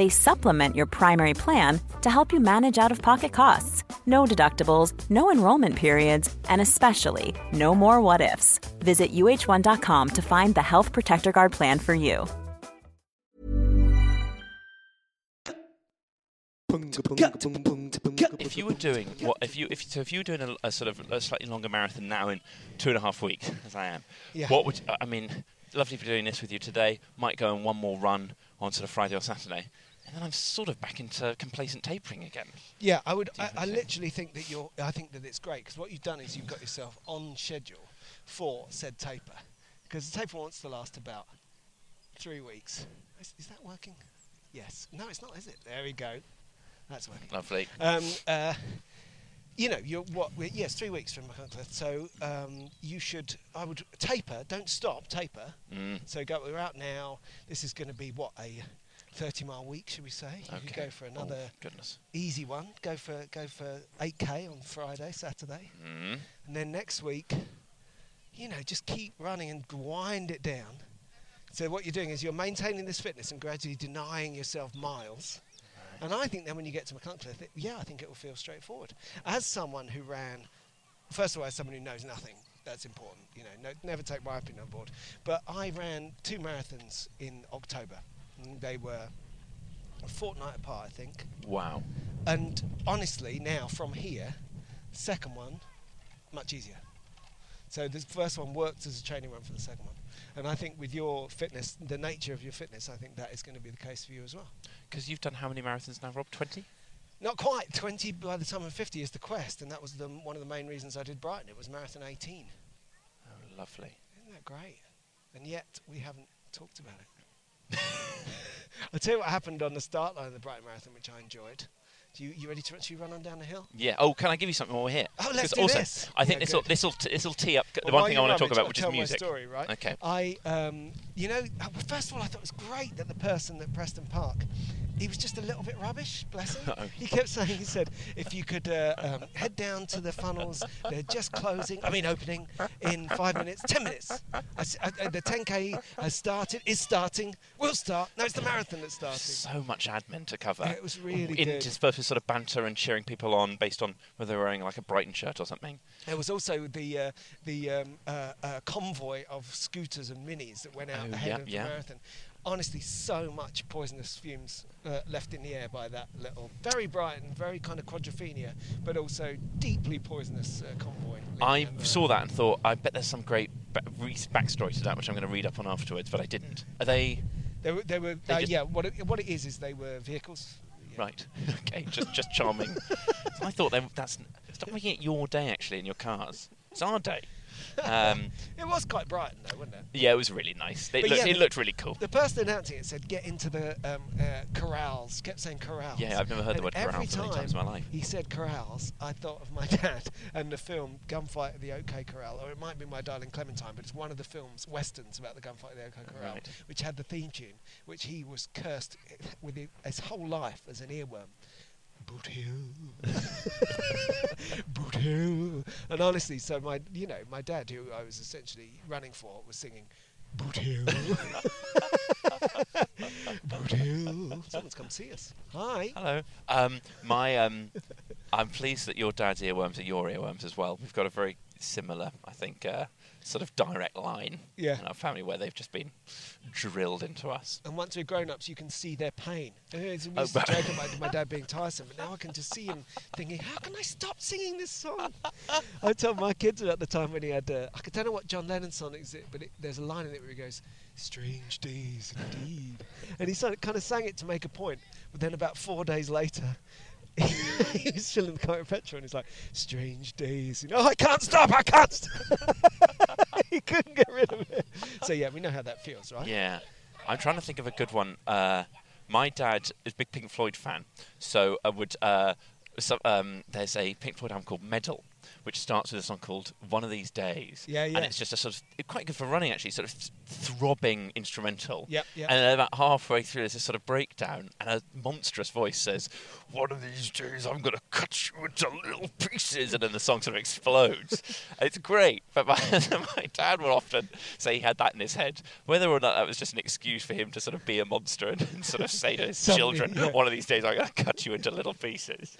They supplement your primary plan to help you manage out of pocket costs. No deductibles, no enrollment periods, and especially no more what ifs. Visit uh1.com to find the Health Protector Guard plan for you. If you were doing what if you if so if you were doing a, a sort of a slightly longer marathon now in two and a half weeks as I am, Yeah. what would I mean? Lovely for doing this with you today. Might go on one more run on sort of Friday or Saturday, and then I'm sort of back into complacent tapering again. Yeah, I would. I, I literally think that you're. I think that it's great because what you've done is you've got yourself on schedule for said taper, because the taper wants to last about three weeks. Is, is that working? Yes. No, it's not. Is it? There we go. That's working. Lovely. Um, uh, you know, you're what? Yes, three weeks from Machynlleth. So um, you should. I would taper. Don't stop. Taper. Mm. So go. We're out now. This is going to be what a 30 mile week, should we say? You could go for Oh, another goodness. easy one. Go for go for 8k on Friday, Saturday, Mm. and then next week, you know, just keep running and grind it down. So what you're doing is you're maintaining this fitness and gradually denying yourself miles. And I think then when you get to Machynlleth, it, yeah, I think it will feel straightforward. As someone who ran, first of all, as someone who knows nothing, that's important. You know, no, never take my opinion on board. But I ran two marathons in October. And they were a fortnight apart, I think. Wow. And honestly, now from here, second one, much easier. So the first one worked as a training run for the second one. And I think with your fitness, the nature of your fitness, I think that is going to be the case for you as well. Because you've done how many marathons now, Rob? Twenty. Not quite. 20 by the time I'm 50 is the quest. And that was the, one of the main reasons I did Brighton. It was Marathon 18. Oh, lovely. Isn't that great? And yet we haven't talked about it. I'll tell you what happened on the start line of the Brighton Marathon, which I enjoyed. Do you, you ready to actually run on down the hill? Yeah. Oh, can I give you something while we're here? Oh, let's do also, this. I think Yeah, this will this will this will tee up the Well, one thing I want to talk about, which is music. Story, right? Okay. I, um, you know, uh, first of all, I thought it was great that the person that Preston Park he was just a little bit rubbish, bless him. Oh. He kept saying, he said, if you could uh, um, head down to the funnels, they're just closing, I mean opening, in five minutes, ten minutes. I uh, the 10K has started, is starting, will start. No, it's the marathon that's starting. So much admin to cover. Yeah, it was really good. Interspersed with sort of banter and cheering people on based on whether they're wearing like a Brighton shirt or something. There was also the uh, the um, uh, uh, convoy of scooters and minis that went out Oh, ahead yeah, of the yeah. marathon. Honestly, so much poisonous fumes uh, left in the air by that little, very bright and very kind of quadrophenia, but also deeply poisonous uh, convoy. I saw that and thought, I bet there's some great backstory to that, which I'm going to read up on afterwards, but I didn't. Are they They were, they were They uh, yeah. What it, what it is is they were vehicles. Yeah. right? okay, just just charming. I thought they, that's stop making it your day actually in your cars. It's our day. Um, It was quite Brighton though, wasn't it? yeah, it was really nice. It, looked, yeah, it looked really cool. The person announcing it said, "Get into the um, uh, corrals." Kept saying corrals. Yeah, I've never heard the And word every corral so many time times in my life. He said corrals. I thought of my dad and the film Gunfight at the OK Corral, or it might be My Darling Clementine, but it's one of the films westerns about the gunfight at the OK Corral, Right. which had the theme tune, which he was cursed with his whole life as an earworm. Boot Hill, Boot Hill, and honestly, so my, you know, my dad, who I was essentially running for, was singing Boot Hill, Boot Hill. Someone's come see us. Hi. Hello. Um, my, um, I'm pleased that your dad's earworms are your earworms as well. We've got a very similar, I think, uh, sort of direct line Yeah. in our family where they've just been drilled into us. And once we're grown ups, you can see their pain. And it's- Oh, to but- joke about my dad being tiresome, but now I can just see him thinking, how can I stop singing this song? I told my kids at the time when he had, uh, I don't know what John Lennon song is, it, but it, there's a line in it where he goes, Strange days indeed. And he sort of, kind of sang it to make a point, but then about four days later, he was the car with petrol and he's like, Strange days. You know, I can't stop, I can't stop. he couldn't get rid of it. So, yeah, we know how that feels, right? Yeah, I'm trying to think of a good one. Uh, my dad is a big Pink Floyd fan, so I would. Uh, so, um, there's a Pink Floyd album called Meddle, which starts with a song called "One of These Days." Yeah, yeah. And it's just a sort of quite good for running, actually, sort of throbbing instrumental. Yep, yep. And then about halfway through, there's this sort of breakdown, and a monstrous voice says, "One of these days, I'm going to cut you into little pieces," and then the song sort of explodes. it's great, but my, my dad would often say he had that in his head, whether or not that was just an excuse for him to sort of be a monster and, and sort of say to his children, yeah. "One of these days, I'm going to cut you into little pieces."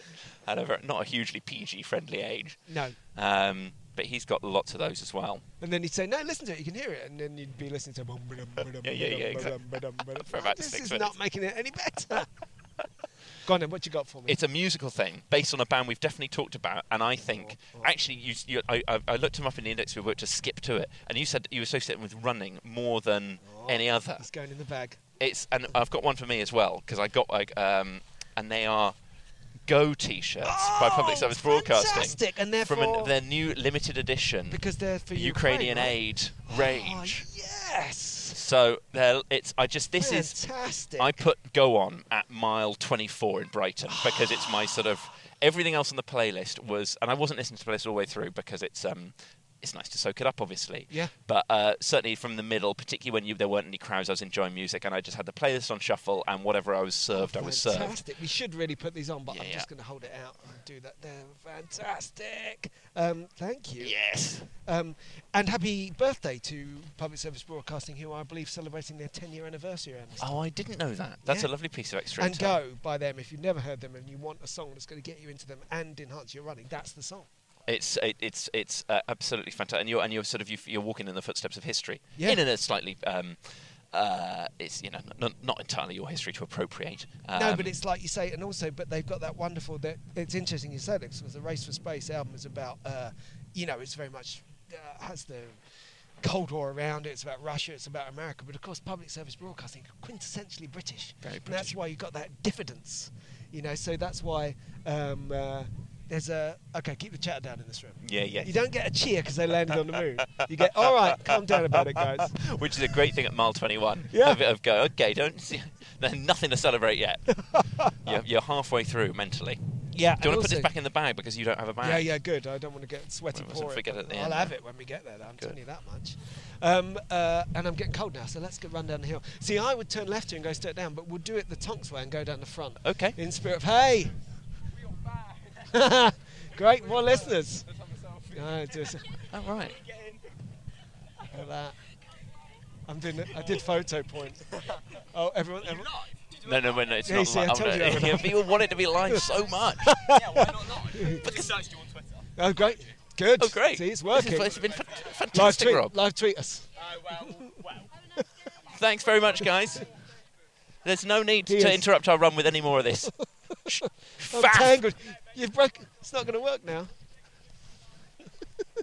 At a very, not a hugely PG-friendly age, No. um, but he's got lots of those as well. And then he'd say, "No, listen to it. You can hear it." And then you'd be listening to. bum, ba-dum, ba-dum, Yeah, yeah, yeah, exactly. ba-dum, ba-dum, For about This six is minutes. not making it any better. Go on then. What you got for me? It's a musical thing based on a band we've definitely talked about, and I think actually you, you I, I, I looked him up in the index we worked to skip to it, and you said you associate them with running more than any other. It's going in the bag. It's and I've got one for me as well because I got like um, and they are Go T-shirts by Public Oh, Service Broadcasting, fantastic, and from an, their new limited edition Because they're for Ukrainian Ukraine, aid right? rage. Oh, yes. So it's I just this is fantastic. I put Go On at mile 24 in Brighton because it's my sort of everything else on the playlist was, and I wasn't listening to the playlist all the way through because it's um it's nice to soak it up, obviously. Yeah. But uh, certainly from the middle, particularly when you, there weren't any crowds, I was enjoying music, and I just had the playlist on shuffle, and whatever I was served, I was served. Fantastic. We should really put these on, but Yeah, I'm yeah. just going to hold it out and do that there. Fantastic. Um, thank you. Yes. Um, and happy birthday to Public Service Broadcasting, who I believe celebrating their 10 year anniversary. this Oh, I didn't know that. That's Yeah. a lovely piece of extra. and intel. go by them if you've never heard them and you want a song that's going to get you into them and enhance your running. That's the song. It's it, it's it's uh, absolutely fantastic, and you're and you're sort of you, you're walking in the footsteps of history Yeah. in a slightly. Um, uh, it's you know not, not entirely your history to appropriate. no, um, but it's like you say, and also, but they've got that wonderful. That it's interesting you said it because the Race for Space album is about, uh, you know, it's very much uh, has the Cold War around it. It's about Russia. It's about America. But of course, public service broadcasting quintessentially British. Very And that's why you've got that diffidence, you know. So that's why um, uh, there's a okay. Keep the chatter down in this room. Yeah, yeah. You don't get a cheer because they landed on the moon. You get all right. Calm down about it, guys. which is a great thing at mile 21. Yeah. Of, of go, okay, don't. See, there's nothing to celebrate yet. you're, you're halfway through mentally. Yeah. Do you want to put this back in the bag because you don't have a bag? Yeah, yeah, good. I don't want to get sweaty We mustn't pouring. forget at the I'll end, have it when we get there. Though, I'm Good. telling you that much. Um, uh, and I'm getting cold now, so let's get run down the hill. See, I would turn left here and go straight down, but we'll do it the Tonks way and go down the front. Okay. In spirit of hey. Great, more listeners. No, just Oh, right. look at that. I'm doing. I did photo point. Oh, everyone. everyone No, no, no, no it's Yeah, not you see, I live. told you I would yeah, people want it to be live so much. Yeah, why not live? But searched you on Twitter. Oh, great. Good. Oh, great. See, it's This working. is- it's been fa- live fantastic, tweet. Rob. Live tweet us. Oh, wow. Thanks very much, guys. There's no need He to is- interrupt our run with any more of this. I'm Faff. tangled. You've broken. It's not going to work now.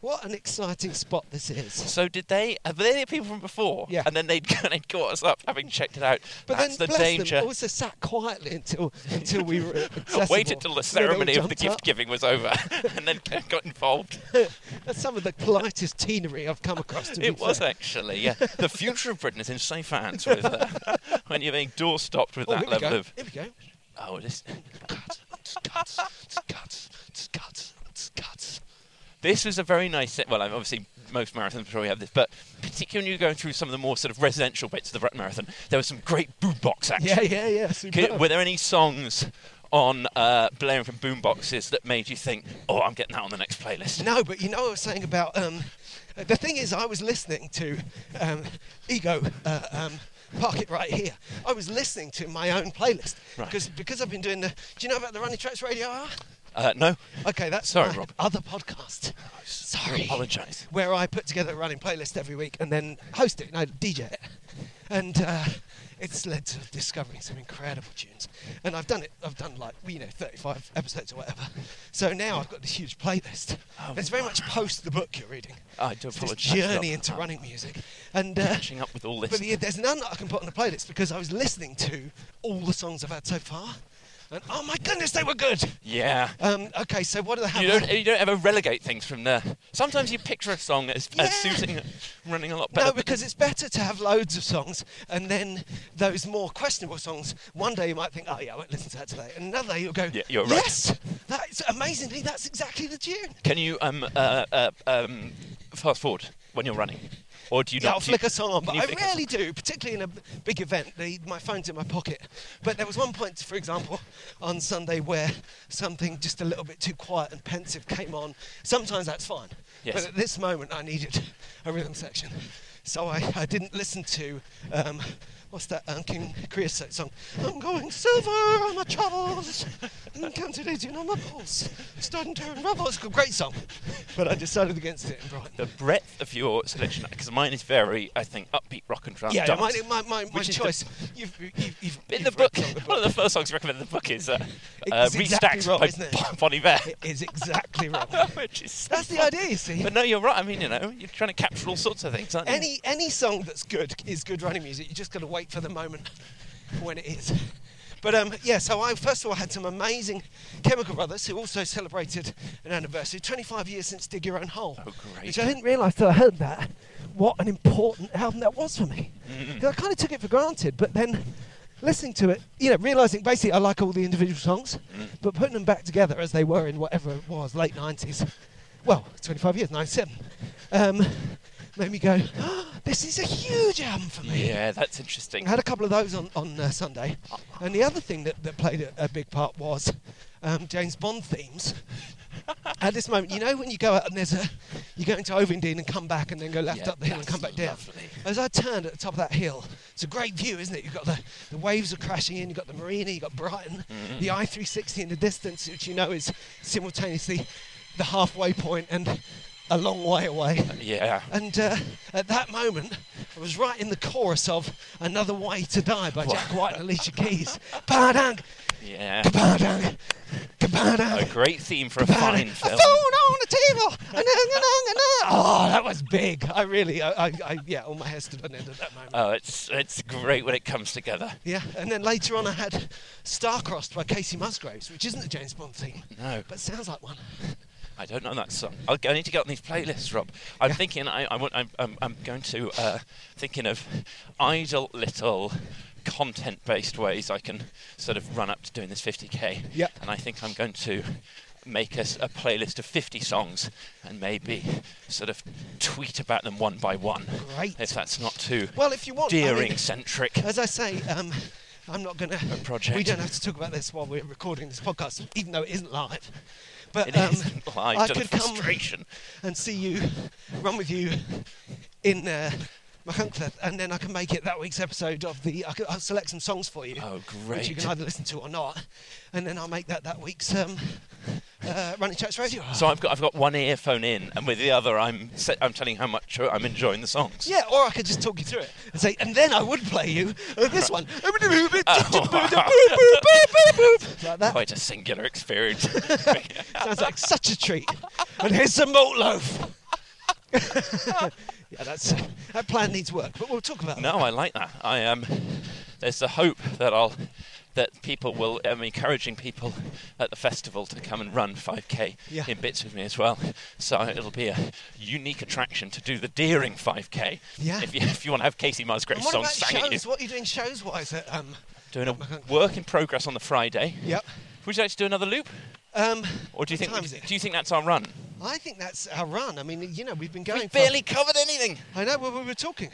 what an exciting spot this is. So did they? Were they the people from before? Yeah. And then they'd, they'd caught us up, having checked it out. But That's then the bless danger. them also sat quietly until until we were. Waited till the So they all ceremony of the gift up. giving was over, and then got involved. That's some of the politest teenery I've come across. To It was fair. actually, yeah. The future of Britain is in safe hands with uh, when you're being door stopped with Oh, that level go. of. Here we go. Oh, this. Cuts, cuts, cuts, cuts, cuts. This was a very nice. se- Well, I'm obviously most marathons probably have this, but particularly when you're going through some of the more sort of residential bits of the marathon, there was some great boombox action. Yeah, yeah, yeah. Superb. Were there any songs on uh, blaring from boomboxes that made you think, "Oh, I'm getting that on the next playlist"? No, but you know what I was saying about um, the thing is, I was listening to um, Ego. Uh, um, Park it right here. I was listening to my own playlist Right. because because I've been doing the. Do you know about the Running Tracks Radio Hour? Uh, no. Okay, that's Sorry, my Rob. other podcast. Sorry. apologise. Where I put together a running playlist every week and then host it, no, DJ it. And uh, it's led to discovering some incredible tunes. And I've done it, I've done like, you know, 35 episodes or whatever. So now I've got this huge playlist. Oh, it's very much post the book you're reading. I do It's this journey into running music. And uh, Catching up with all this. but the, there's none that I can put on the playlist because I was listening to all the songs I've had so far. And oh my goodness, they were good. yeah. Um, okay, so what they have? You don't, you don't ever relegate things from there. Sometimes you picture a song as, Yeah. as suiting running a lot better. No, because it's better to have loads of songs and then those more questionable songs. One day you might think, oh yeah, I won't listen to that today. And another day you'll go, Yeah, you're right. yes, that's amazingly, that's exactly the tune. Can you um, uh, uh, um, fast forward when you're running? Or do you Yeah, not? I'll flick a song on, but I rarely do, particularly in a big event. The, my phone's in my pocket. But there was one point, for example, on Sunday where something just a little bit too quiet and pensive came on. Sometimes that's fine. Yes. But at this moment, I needed a rhythm section. So I, I didn't listen to, um, what's that um, King Creosote song? I'm going silver on my travels, and counted 18 on my pulse, starting to unravel. It's a great song. But I decided against it in Brighton. The breadth of your selection, because mine is very, I think, upbeat rock and trance. Yeah, dance, my, my, my, my choice. You've, you've, you've, in the book, one of the first songs you recommend in the book is uh, uh, exactly Restacked right, by isn't it? Bon- Bon Iver. It is exactly right. Which is so That's the idea, you see. But no, you're right. I mean, you know, you're trying to capture all sorts of things, aren't you? Any any song that's good is good running music. You just got to wait for the moment when it is. But um, yeah, so I first of all had some amazing Chemical Brothers who also celebrated an anniversary, 25 years since Dig Your Own Hole. Oh, great. Which I didn't realise till I heard that what an important album that was for me. 'Cause I kind of took it for granted, but then listening to it, you know, realising basically I like all the individual songs, but putting them back together as they were in whatever it was, late 90s, well, 25 years, 97, um, made me go, this is a huge album for me. Yeah, that's interesting. I had a couple of those on, on uh, Sunday. And the other thing that, that played a, a big part was um, James Bond themes. At this moment, you know when you go out and there's a, you go into Ovingdean and come back and then go left Yeah, up the hill and come back down. lovely. As I turned at the top of that hill, it's a great view, isn't it? You've got the, the waves are crashing in, you've got the marina, you've got Brighton, Mm-hmm. the I-360 in the distance, which you know is simultaneously the halfway point and a long way away. Yeah. And uh, at that moment, I was right in the chorus of Another Way to Die by Jack White and Alicia Keys. Ba-dang, Yeah. ba-dang, A ba-dang, great theme for a fine A phone on the table. Oh, that was big. I really, I, I, I yeah, all my hair stood on end at that moment. Oh, it's it's great when it comes together. yeah, and then later on I had Starcrossed by Kacey Musgraves, which isn't a James Bond theme, No, but sounds like one. I don't know that song. I'll, I need to get on these playlists, Rob. I'm thinking. I, I want. I'm, I'm, I'm going to uh, thinking of idle little content-based ways I can sort of run up to doing this 50k. Yep. And I think I'm going to make us a playlist of 50 songs and maybe sort of tweet about them one by one. Great. If that's not too Well, if you want, I mean, centric. As I say, um, I'm not going to. project. We don't have to talk about this while we're recording this podcast, even though it isn't live. But It um, I could come and see you, run with you in uh, Machynlleth, and then I can make it that week's episode of the. I could, I'll select some songs for you. Oh, great! Which you can either listen to or not, and then I'll make that that week's um, uh, Running Tracks Radio. So I've got I've got one earphone in, and with the other, I'm se- I'm telling how much I'm enjoying the songs. Yeah, or I could just talk you through it and say, and then I would play you uh, this one. like that. Quite a singular experience. Sounds like such a treat. And here's some malt loaf. yeah, that's that plan needs work, but we'll talk about no, I like that. I um, there's the hope that I'll that people will. I'm encouraging people at the festival to come and run 5k Yeah. in bits with me as well. So it'll be a unique attraction to do the Deering 5k. Yeah. If you if you want to have Kacey Musgrave's song sang at you. What are you doing shows wise? At, um, doing a work in progress on the Friday. yep. Would you like to do another loop, Um, or do you think time is it? do you think that's our run? I think that's our run. I mean, you know, we've been going. We've barely covered anything. I know. Well, we were talking.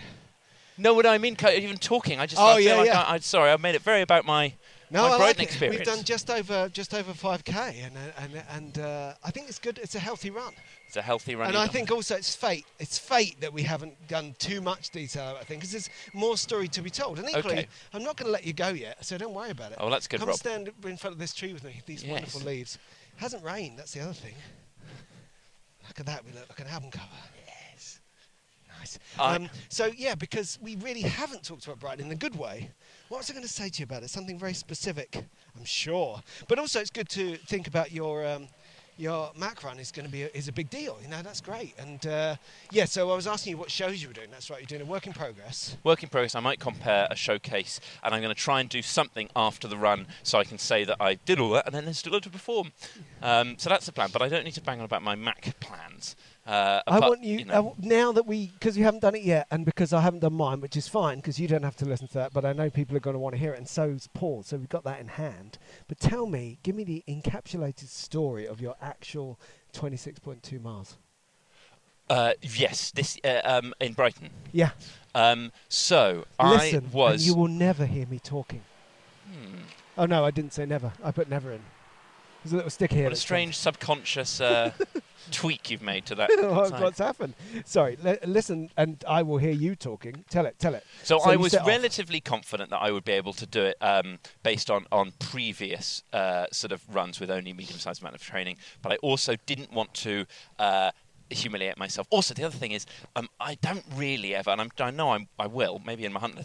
No, what I mean, even talking. I just Oh, I feel yeah, like yeah. I, I, sorry, I made it very about my No, my I Brighton like it. experience. We've done just over just over 5k, and uh, and and uh, I think it's good. It's a healthy run. it's a healthy run. And I think also it's fate. It's fate that we haven't done too much detail. I think because there's more story to be told. And equally, Okay. I'm not going to let you go yet, so don't worry about it. Oh, well, that's good, Come Rob. stand in front of this tree with me. These Yes. wonderful leaves. It hasn't rained. That's the other thing. Look at that. We look like an album cover. Yes. Nice. Um, so yeah, because we really haven't talked about Brighton in a good way. What was I going to say to you about it? Something very specific, I'm sure. But also, it's good to think about your um, your Mac run is going to be a, is a big deal. You know, that's great. And uh, yeah, so I was asking you what shows you were doing. That's right, you're doing a work in progress. Work in progress. I might compare a showcase, and I'm going to try and do something after the run, so I can say that I did all that, and then there's still a lot to perform. Um, so that's the plan. But I don't need to bang on about my Mac plans. Uh, I apart- want you, know, I w- now that we because you haven't done it yet, and because I haven't done mine, which is fine because you don't have to listen to that. But I know people are going to want to hear it, and so's Paul. So we've got that in hand. But tell me, give me the encapsulated story of your actual 26.2 miles. uh, yes, this uh, um, in Brighton. Yeah, Um, so listen, I and was. you will never hear me talking. Hmm. Oh no, I didn't say never. I put never in. There's a little stick here. What a strange subconscious uh, tweak you've made to that. What- What's happened? Sorry, li- listen, and I will hear you talking. Tell it, tell it. So, So I was set off. relatively confident that I would be able to do it um, based on, on previous uh, sort of runs with only medium-sized amount of training. But I also didn't want to uh, humiliate myself. Also, the other thing is um, I don't really ever, and I'm, I know I'm, I will, maybe in my hunt,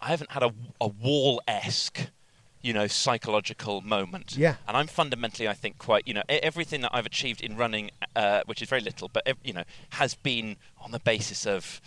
I haven't had a, a wall-esque you know, psychological moment. Yeah. And I'm fundamentally, I think, quite, you know, everything that I've achieved in running, uh, which is very little, but, you know, has been on the basis of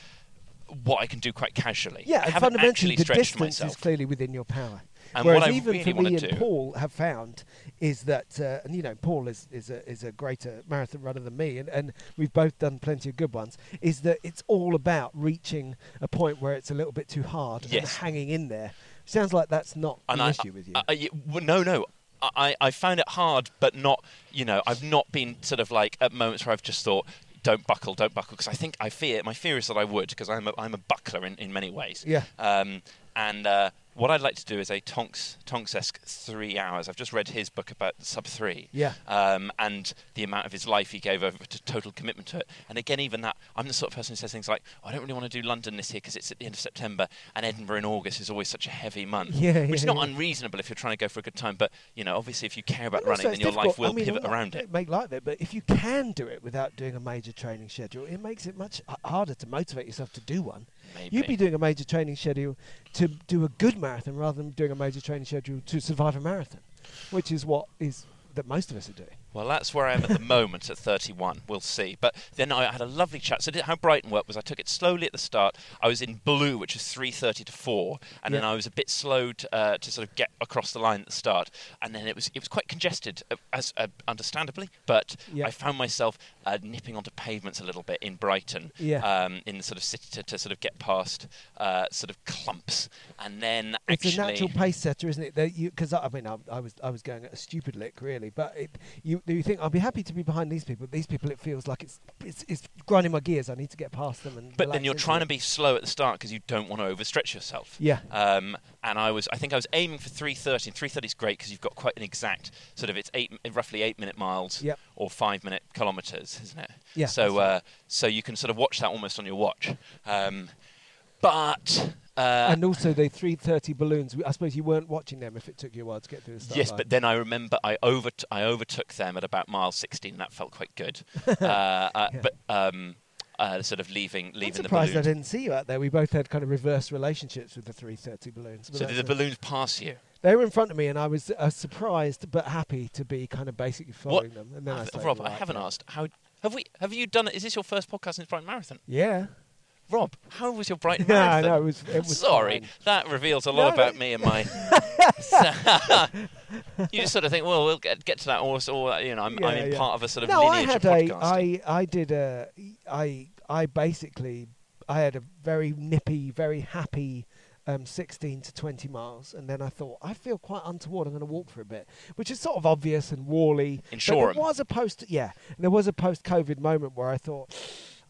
what I can do quite casually. Yeah, I haven't fundamentally, actually the stretched distance myself. is clearly within your power. And Whereas what I even really for me and do- Paul have found is that, uh, and you know, Paul is, is a is a greater marathon runner than me, and, and we've both done plenty of good ones. Is that it's all about reaching a point where it's a little bit too hard and hanging in there. Sounds like that's not and an I, issue with you. I- I- well, no, no. I, I found it hard, but not, you know, I've not been sort of like at moments where I've just thought, don't buckle, don't buckle, because I think I fear, my fear is that I would, because I'm a, I'm a buckler in, in many ways. Yeah. Um, and uh, what I'd like to do is a Tonks Tonks-esque three hours. I've just read his book about sub three. Yeah. Um, and the amount of his life he gave over to total commitment to it. And again, even that, I'm the sort of person who says things like, oh, I don't really want to do London this year because it's at the end of September, and Edinburgh in August is always such a heavy month. Yeah, Which is not yeah. unreasonable if you're trying to go for a good time. But you know, obviously, if you care about running, then your life will I mean, pivot around it. Make light of it, but if you can do it without doing a major training schedule, it makes it much harder to motivate yourself to do one. You'd be doing a major training schedule to do a good marathon rather than doing a major training schedule to survive a marathon, which is what is that most of us are doing. Well, that's where I am at the moment at 31. We'll see. But then I had a lovely chat. So how Brighton worked was I took it slowly at the start. I was in blue, which was 3:30 to 4, and Yeah. then I was a bit slow to, uh, to sort of get across the line at the start. And then it was it was quite congested, uh, as uh, understandably. But Yeah. I found myself uh, nipping onto pavements a little bit in Brighton, Yeah. um, in the sort of city to, to sort of get past uh, sort of clumps, and then It's a natural pace setter, isn't it? Because I, I mean I, I was I was going at a stupid lick really, but it, you you think I'll be happy to be behind these people. These people, it feels like it's it's, it's grinding my gears. I need to get past them and. But then you're trying it. to be slow at the start because you don't want to overstretch yourself. Yeah. Um, and I was, I think I was aiming for 3:30. And 3:30 is great because you've got quite an exact sort of it's eight, roughly eight minute miles Yep. or five minute kilometers, isn't it? Yeah, So, uh, so you can sort of watch that almost on your watch. Um, but. Uh, and also the 330 balloons. I suppose you weren't watching them if it took you a while to get through the start Yes, line. but then I remember I over I overtook them at about mile 16. That felt quite good. uh, uh, Yeah. But um, uh, sort of leaving I'm leaving the surprised I didn't see you out there. We both had kind of reverse relationships with the 330 balloons. So did the balloons pass you? They were in front of me, and I was uh, surprised but happy to be kind of basically following them. And then I've, I Rob, I haven't asked how have we have you done it? Is this your first podcast since Brighton Marathon? Yeah. Rob, how was your Brighton No, Marathon? no, it was- it was Sorry, that reveals a lot No, about no. me and my. you just sort of think, well, we'll get, get to that, or, or you know, I'm, I'm in yeah. part of a sort of no, I lineage had of a. I, I did a, I, I basically, I had a very nippy, very happy. Um, 16 to 20 miles, and then I thought I feel quite untoward. I'm going to walk for a bit, which is sort of obvious and wally. In But Shoreham. there was a post, yeah, there was a post-COVID moment where I thought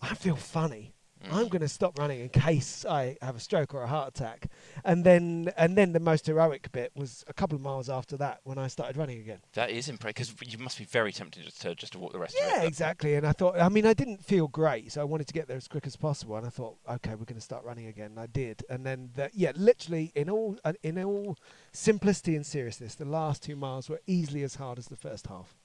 I feel funny. Mm. I'm going to stop running in case I have a stroke or a heart attack, and then and then the most heroic bit was a couple of miles after that when I started running again. that is impressive because you must be very tempted just to just to walk the rest of it. Yeah, exactly. And I thought, I mean, I didn't feel great, so I wanted to get there as quick as possible. And I thought, okay, we're going to start running again. And I did. And then, the, yeah, literally, in all uh, in all simplicity and seriousness, the last two miles were easily as hard as the first half,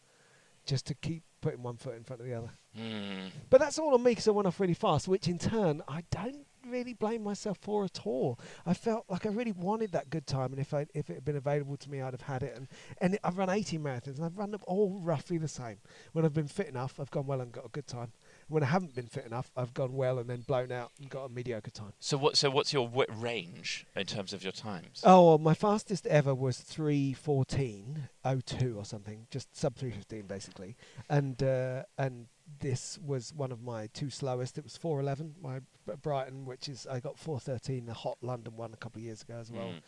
just to keep putting one foot in front of the other. Hmm. But that's all on me because I went off really fast, which in turn I don't really blame myself for at all. I felt like I really wanted that good time, and if I, if it had been available to me, I'd have had it. And and I've run 18 marathons, and I've run them all roughly the same. When I've been fit enough, I've gone well and got a good time. When I haven't been fit enough, I've gone well and then blown out and got a mediocre time. So what? So what's your w- range in terms of your times? Oh, well, my fastest ever was 314.02 or something, just sub 315 basically. And uh, and this was one of my two slowest. It was 411, my Brighton, which is I got 413, the hot London one a couple of years ago as well. Mm.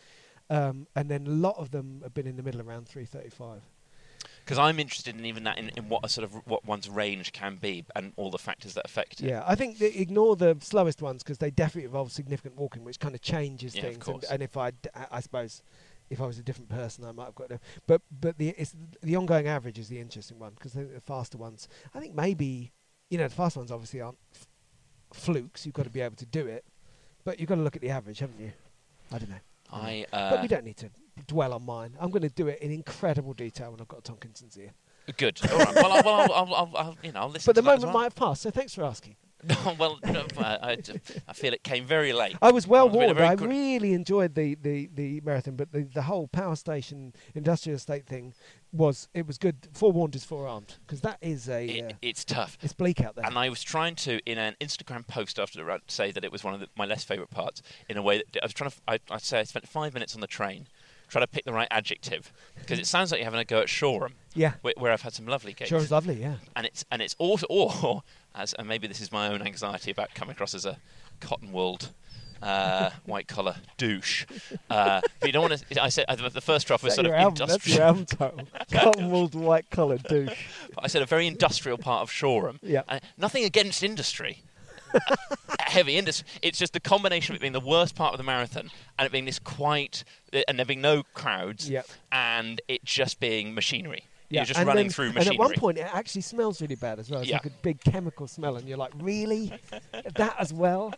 Um, and then a lot of them have been in the middle around 335. Because I'm interested in even that in, in what a sort of what one's range can be and all the factors that affect it. Yeah, I think that ignore the slowest ones because they definitely involve significant walking, which kind of changes Yeah, of things. And, course. and if I, I suppose, if I was a different person, I might have got. A, but but the it's the ongoing average is the interesting one because the, the faster ones, I think maybe, you know, the fast ones obviously aren't f- flukes. You've got to be able to do it, but you've got to look at the average, haven't you? I don't know. I. but Uh, we don't need to dwell on mine. I'm going to do it in incredible detail when I've got Tonkinson's ear. good. All right. Well, I'll, well I'll, I'll, I'll, you know, I'll listen. But the to that as moment well. might have passed, so thanks for asking. No, well, no, I, I, I feel it came very late. I was well warned. very I good- really enjoyed the, the, the marathon, but the, the whole power station industrial estate thing was it was good. Forewarned is forearmed because that is a It, uh, it's tough. it's bleak out there. And I was trying to, in an Instagram post after the run, say that it was one of the, my less favourite parts. In a way that I was trying to, I, I'd say I spent five minutes on the train trying to pick the right adjective because it sounds like you're having a go at Shoreham, yeah, where, where I've had some lovely gigs. is lovely. Yeah, and it's and it's also or as and maybe this is my own anxiety about coming across as a cotton wooled uh, white collar douche. Uh, but you don't want to. I said uh, the first draft was sort of album, that's your industrial. album title. Cotton wooled white collar douche. I said a very industrial part of Shoreham. Yeah. Uh, nothing against industry. Heavy industry. It's just the combination of it being the worst part of the marathon and it being this quiet, and there being no crowds, Yeah. and it just being machinery. Yeah, You're just and running then- through And at one point, it actually smells really bad as well. It's Yeah. like a big chemical smell, and you're like, really, that as well.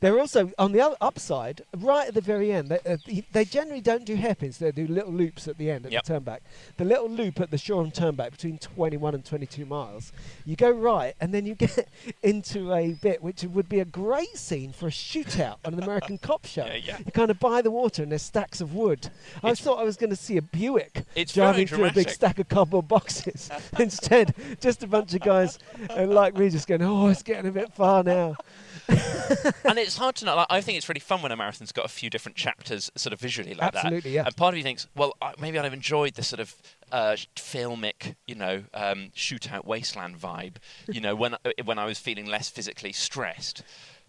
They're also on the other upside, right at the very end. They, uh, they generally don't do hairpins; they do little loops at the end at Yep. the turnback. The little loop at the Shoreham turnback between 21 and 22 miles. You go right, and then you get into a bit which would be a great scene for a shootout on an American cop show. Yeah, yeah. You kind of by the water, and there's stacks of wood. I thought I was going to see a Buick It's driving through a big stack of cardboard boxes. Instead, just a bunch of guys uh, like me just going, "Oh, it's getting a bit far now." and it's hard to know. Like, I think it's really fun when a marathon's got a few different chapters, sort of visually like Absolutely, that. yeah. And part of you thinks, well, I, maybe I'd have enjoyed the sort of uh, filmic, you know, um, shootout wasteland vibe, you know, when when I was feeling less physically stressed.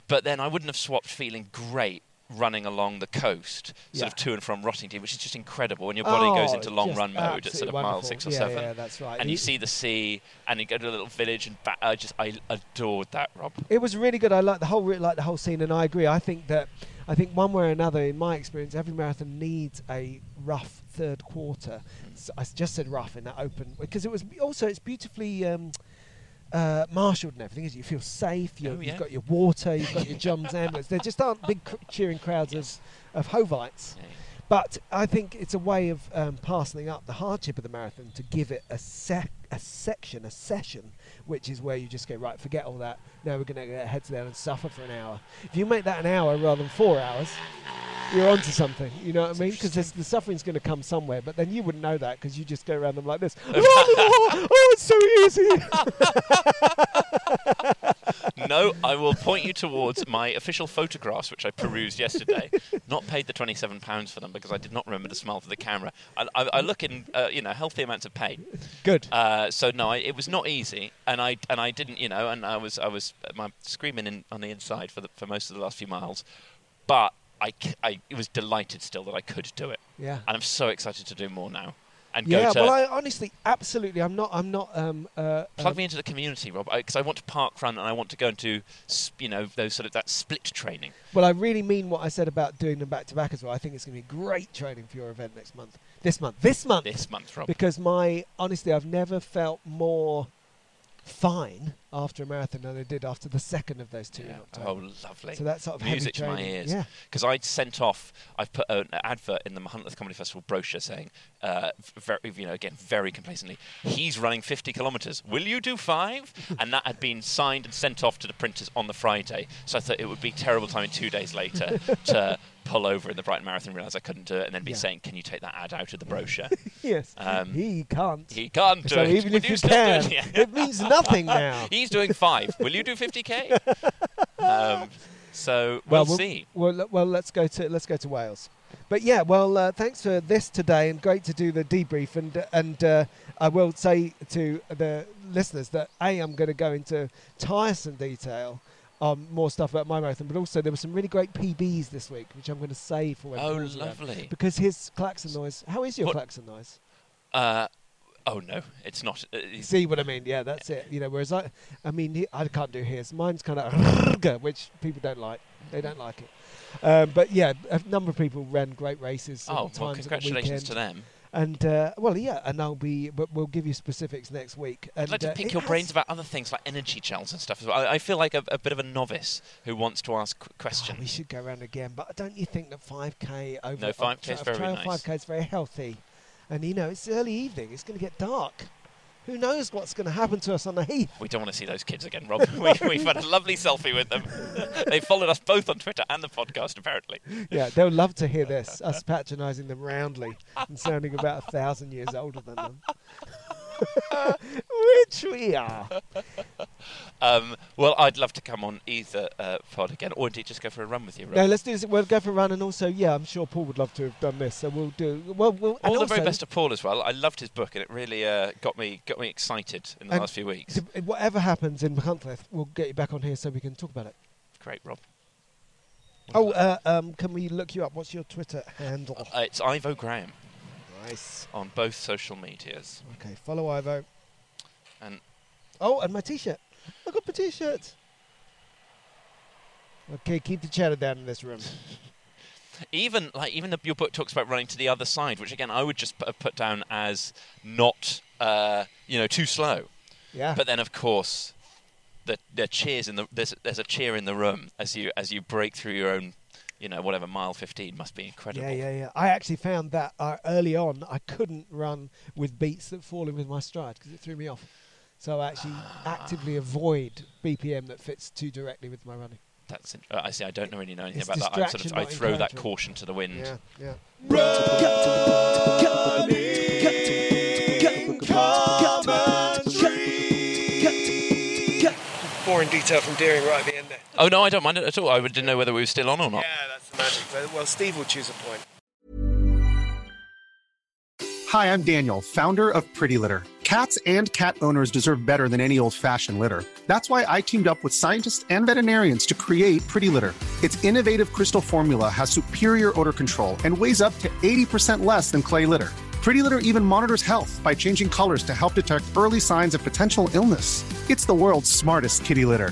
But then I wouldn't have swapped feeling great running along the coast, sort Yeah. of to and from Rottingdean, which is just incredible when your body goes Oh, into long run mode at sort of mile six or Yeah, seven. yeah, that's right. And you see the sea, and you go to a little village, and back, I just I adored that, Rob. It was really good. I like the whole like the whole scene, and I agree. I think that I think one way or another, in my experience, every marathon needs a rough third quarter. I just said rough in that open because it was also it's beautifully. Um, uh, marshalled and everything, is you feel safe. You're, Oh, yeah. You've got your water. You've got your John's ambulance. There just aren't big cr- cheering crowds Yes. of, of Hovites. Yeah. But I think it's a way of um, parceling up the hardship of the marathon to give it a sec- a section, a session, which is where you just go right, forget all that. Now we're going to get our heads down and suffer for an hour. If you make that an hour rather than four hours, you're onto something. You know what I mean? Because the suffering's going to come somewhere, but then you wouldn't know that because you just go around them like this. oh, it's so easy. no, I will point you towards my official photographs, which I perused yesterday. Not paid the twenty-seven pounds for them because I did not remember to smile for the camera. I, I, I look in, uh, you know, healthy amounts of pain. Good. Uh, so no, I, it was not easy, and I and I didn't, you know, and I was I was uh, my screaming in, on the inside for the, for most of the last few miles, but I, I was delighted still that I could do it, yeah. and I'm so excited to do more now, and Yeah, go to well, I honestly, absolutely, I'm not, I'm not, um, uh, plug um, me into the community, Rob, because I, want to park run and I want to go and do, s- you know, those sort of that split training. Well, I really mean what I said about doing them back to back as well. I think it's going to be great training for your event next month. This month. This month. this month, Rob. Because my honestly, I've never felt more fine after a marathon than I did after the second of those two Yeah. Oh, lovely. so that sort of Music to my ears. Yeah. Because I'd sent off, I've put an advert in the Machynlleth Comedy Festival brochure saying, uh, very, you know, again, very complacently, he's running 50 kilometres. Will you do five? and that had been signed and sent off to the printers on the Friday. So I thought it would be terrible timing two days later to pull over in the Brighton Marathon, realise I couldn't do it, and then be Yeah. saying, can you take that ad out of the brochure? Yes. Um, he can't. he can't do so it. even Will if you can, it? Yeah. it means nothing now. He's doing five. Will you do 50k? um, so we'll, we'll see. Well, well, let's go to let's go to Wales. But yeah, well, uh, thanks for this today, and great to do the debrief. And and uh, I will say to the listeners that a I'm going to go into tiresome detail on more stuff about my marathon, but also there were some really great PBs this week, which I'm going to save for when Oh, Paul's around. lovely. Because his klaxon noise. How is your What- klaxon noise? Uh, oh no, it's not. Uh, See what I mean? Yeah, that's it. You know, whereas I, I mean, he, I can't do his. Mine's kind of, which people don't like. They don't like it. Um, but yeah, a number of people ran great races. oh, well, at the congratulations to them. And uh, well, yeah, and I'll be, but we'll give you specifics next week. And, I'd like to uh, pick your brains about other things like energy gels and stuff as well. I, I feel like a, a bit of a novice who wants to ask qu- Oh, questions. we should go around again, but don't you think that 5k over? No, 5K is very nice. 5k is very healthy, and you know it's early evening. It's going to get dark. Who knows what's going to happen to us on the heath? we don't want to see those kids again, Rob. we, we've had a lovely selfie with them. they followed us both on Twitter and the podcast, apparently. Yeah, they'll love to hear this, us patronising them roundly and sounding about a thousand years older than them. Which we are. Um, well, I'd love to come on either uh, pod again, or indeed just go for a run with you, Rob. No, let's do this. We'll go for a run, and also, yeah, I'm sure Paul would love to have done this. So we'll do. Well, we'll All the very best to Paul as well. I loved his book, and it really uh, got me got me excited in the last few weeks. d- Whatever happens in Huntcliffe, we'll get you back on here so we can talk about it. Great, Rob. Oh, uh, um, can we look you up? What's your Twitter handle? Uh, it's Ivo Graham Nice. on both social medias. Okay, follow Ivo. And Oh, and my T-shirt. I got my T-shirt. Okay, keep the chatter down in this room. even like even the, your book talks about running to the other side, which again I would just put, put down as not uh, you know too slow. Yeah. But then of course the, the cheers in the there's there's a cheer in the room as you as you break through your own, you know, whatever mile 15 must be incredible. Yeah, yeah, yeah. I actually found that uh, early on I couldn't run with beats that fall in with my stride because it threw me off. So I actually actively avoid BPM that fits too directly with my running. That's in- uh, I see. I don't know really know anything It's about that. I sort of I throw that caution to the wind. Yeah, yeah. More in detail from Deering right at the end there. Oh no, I don't mind it at all. I didn't know whether we were still on or not. Yeah, that's the magic. Well- Well, Steve will choose a point. Hi, I'm Daniel, founder of Pretty Litter. Cats and cat owners deserve better than any old fashioned litter. That's why I teamed up with scientists and veterinarians to create Pretty Litter. Its innovative crystal formula has superior odor control and weighs up to 80% less than clay litter. Pretty Litter even monitors health by changing colors to help detect early signs of potential illness. It's the world's smartest kitty litter.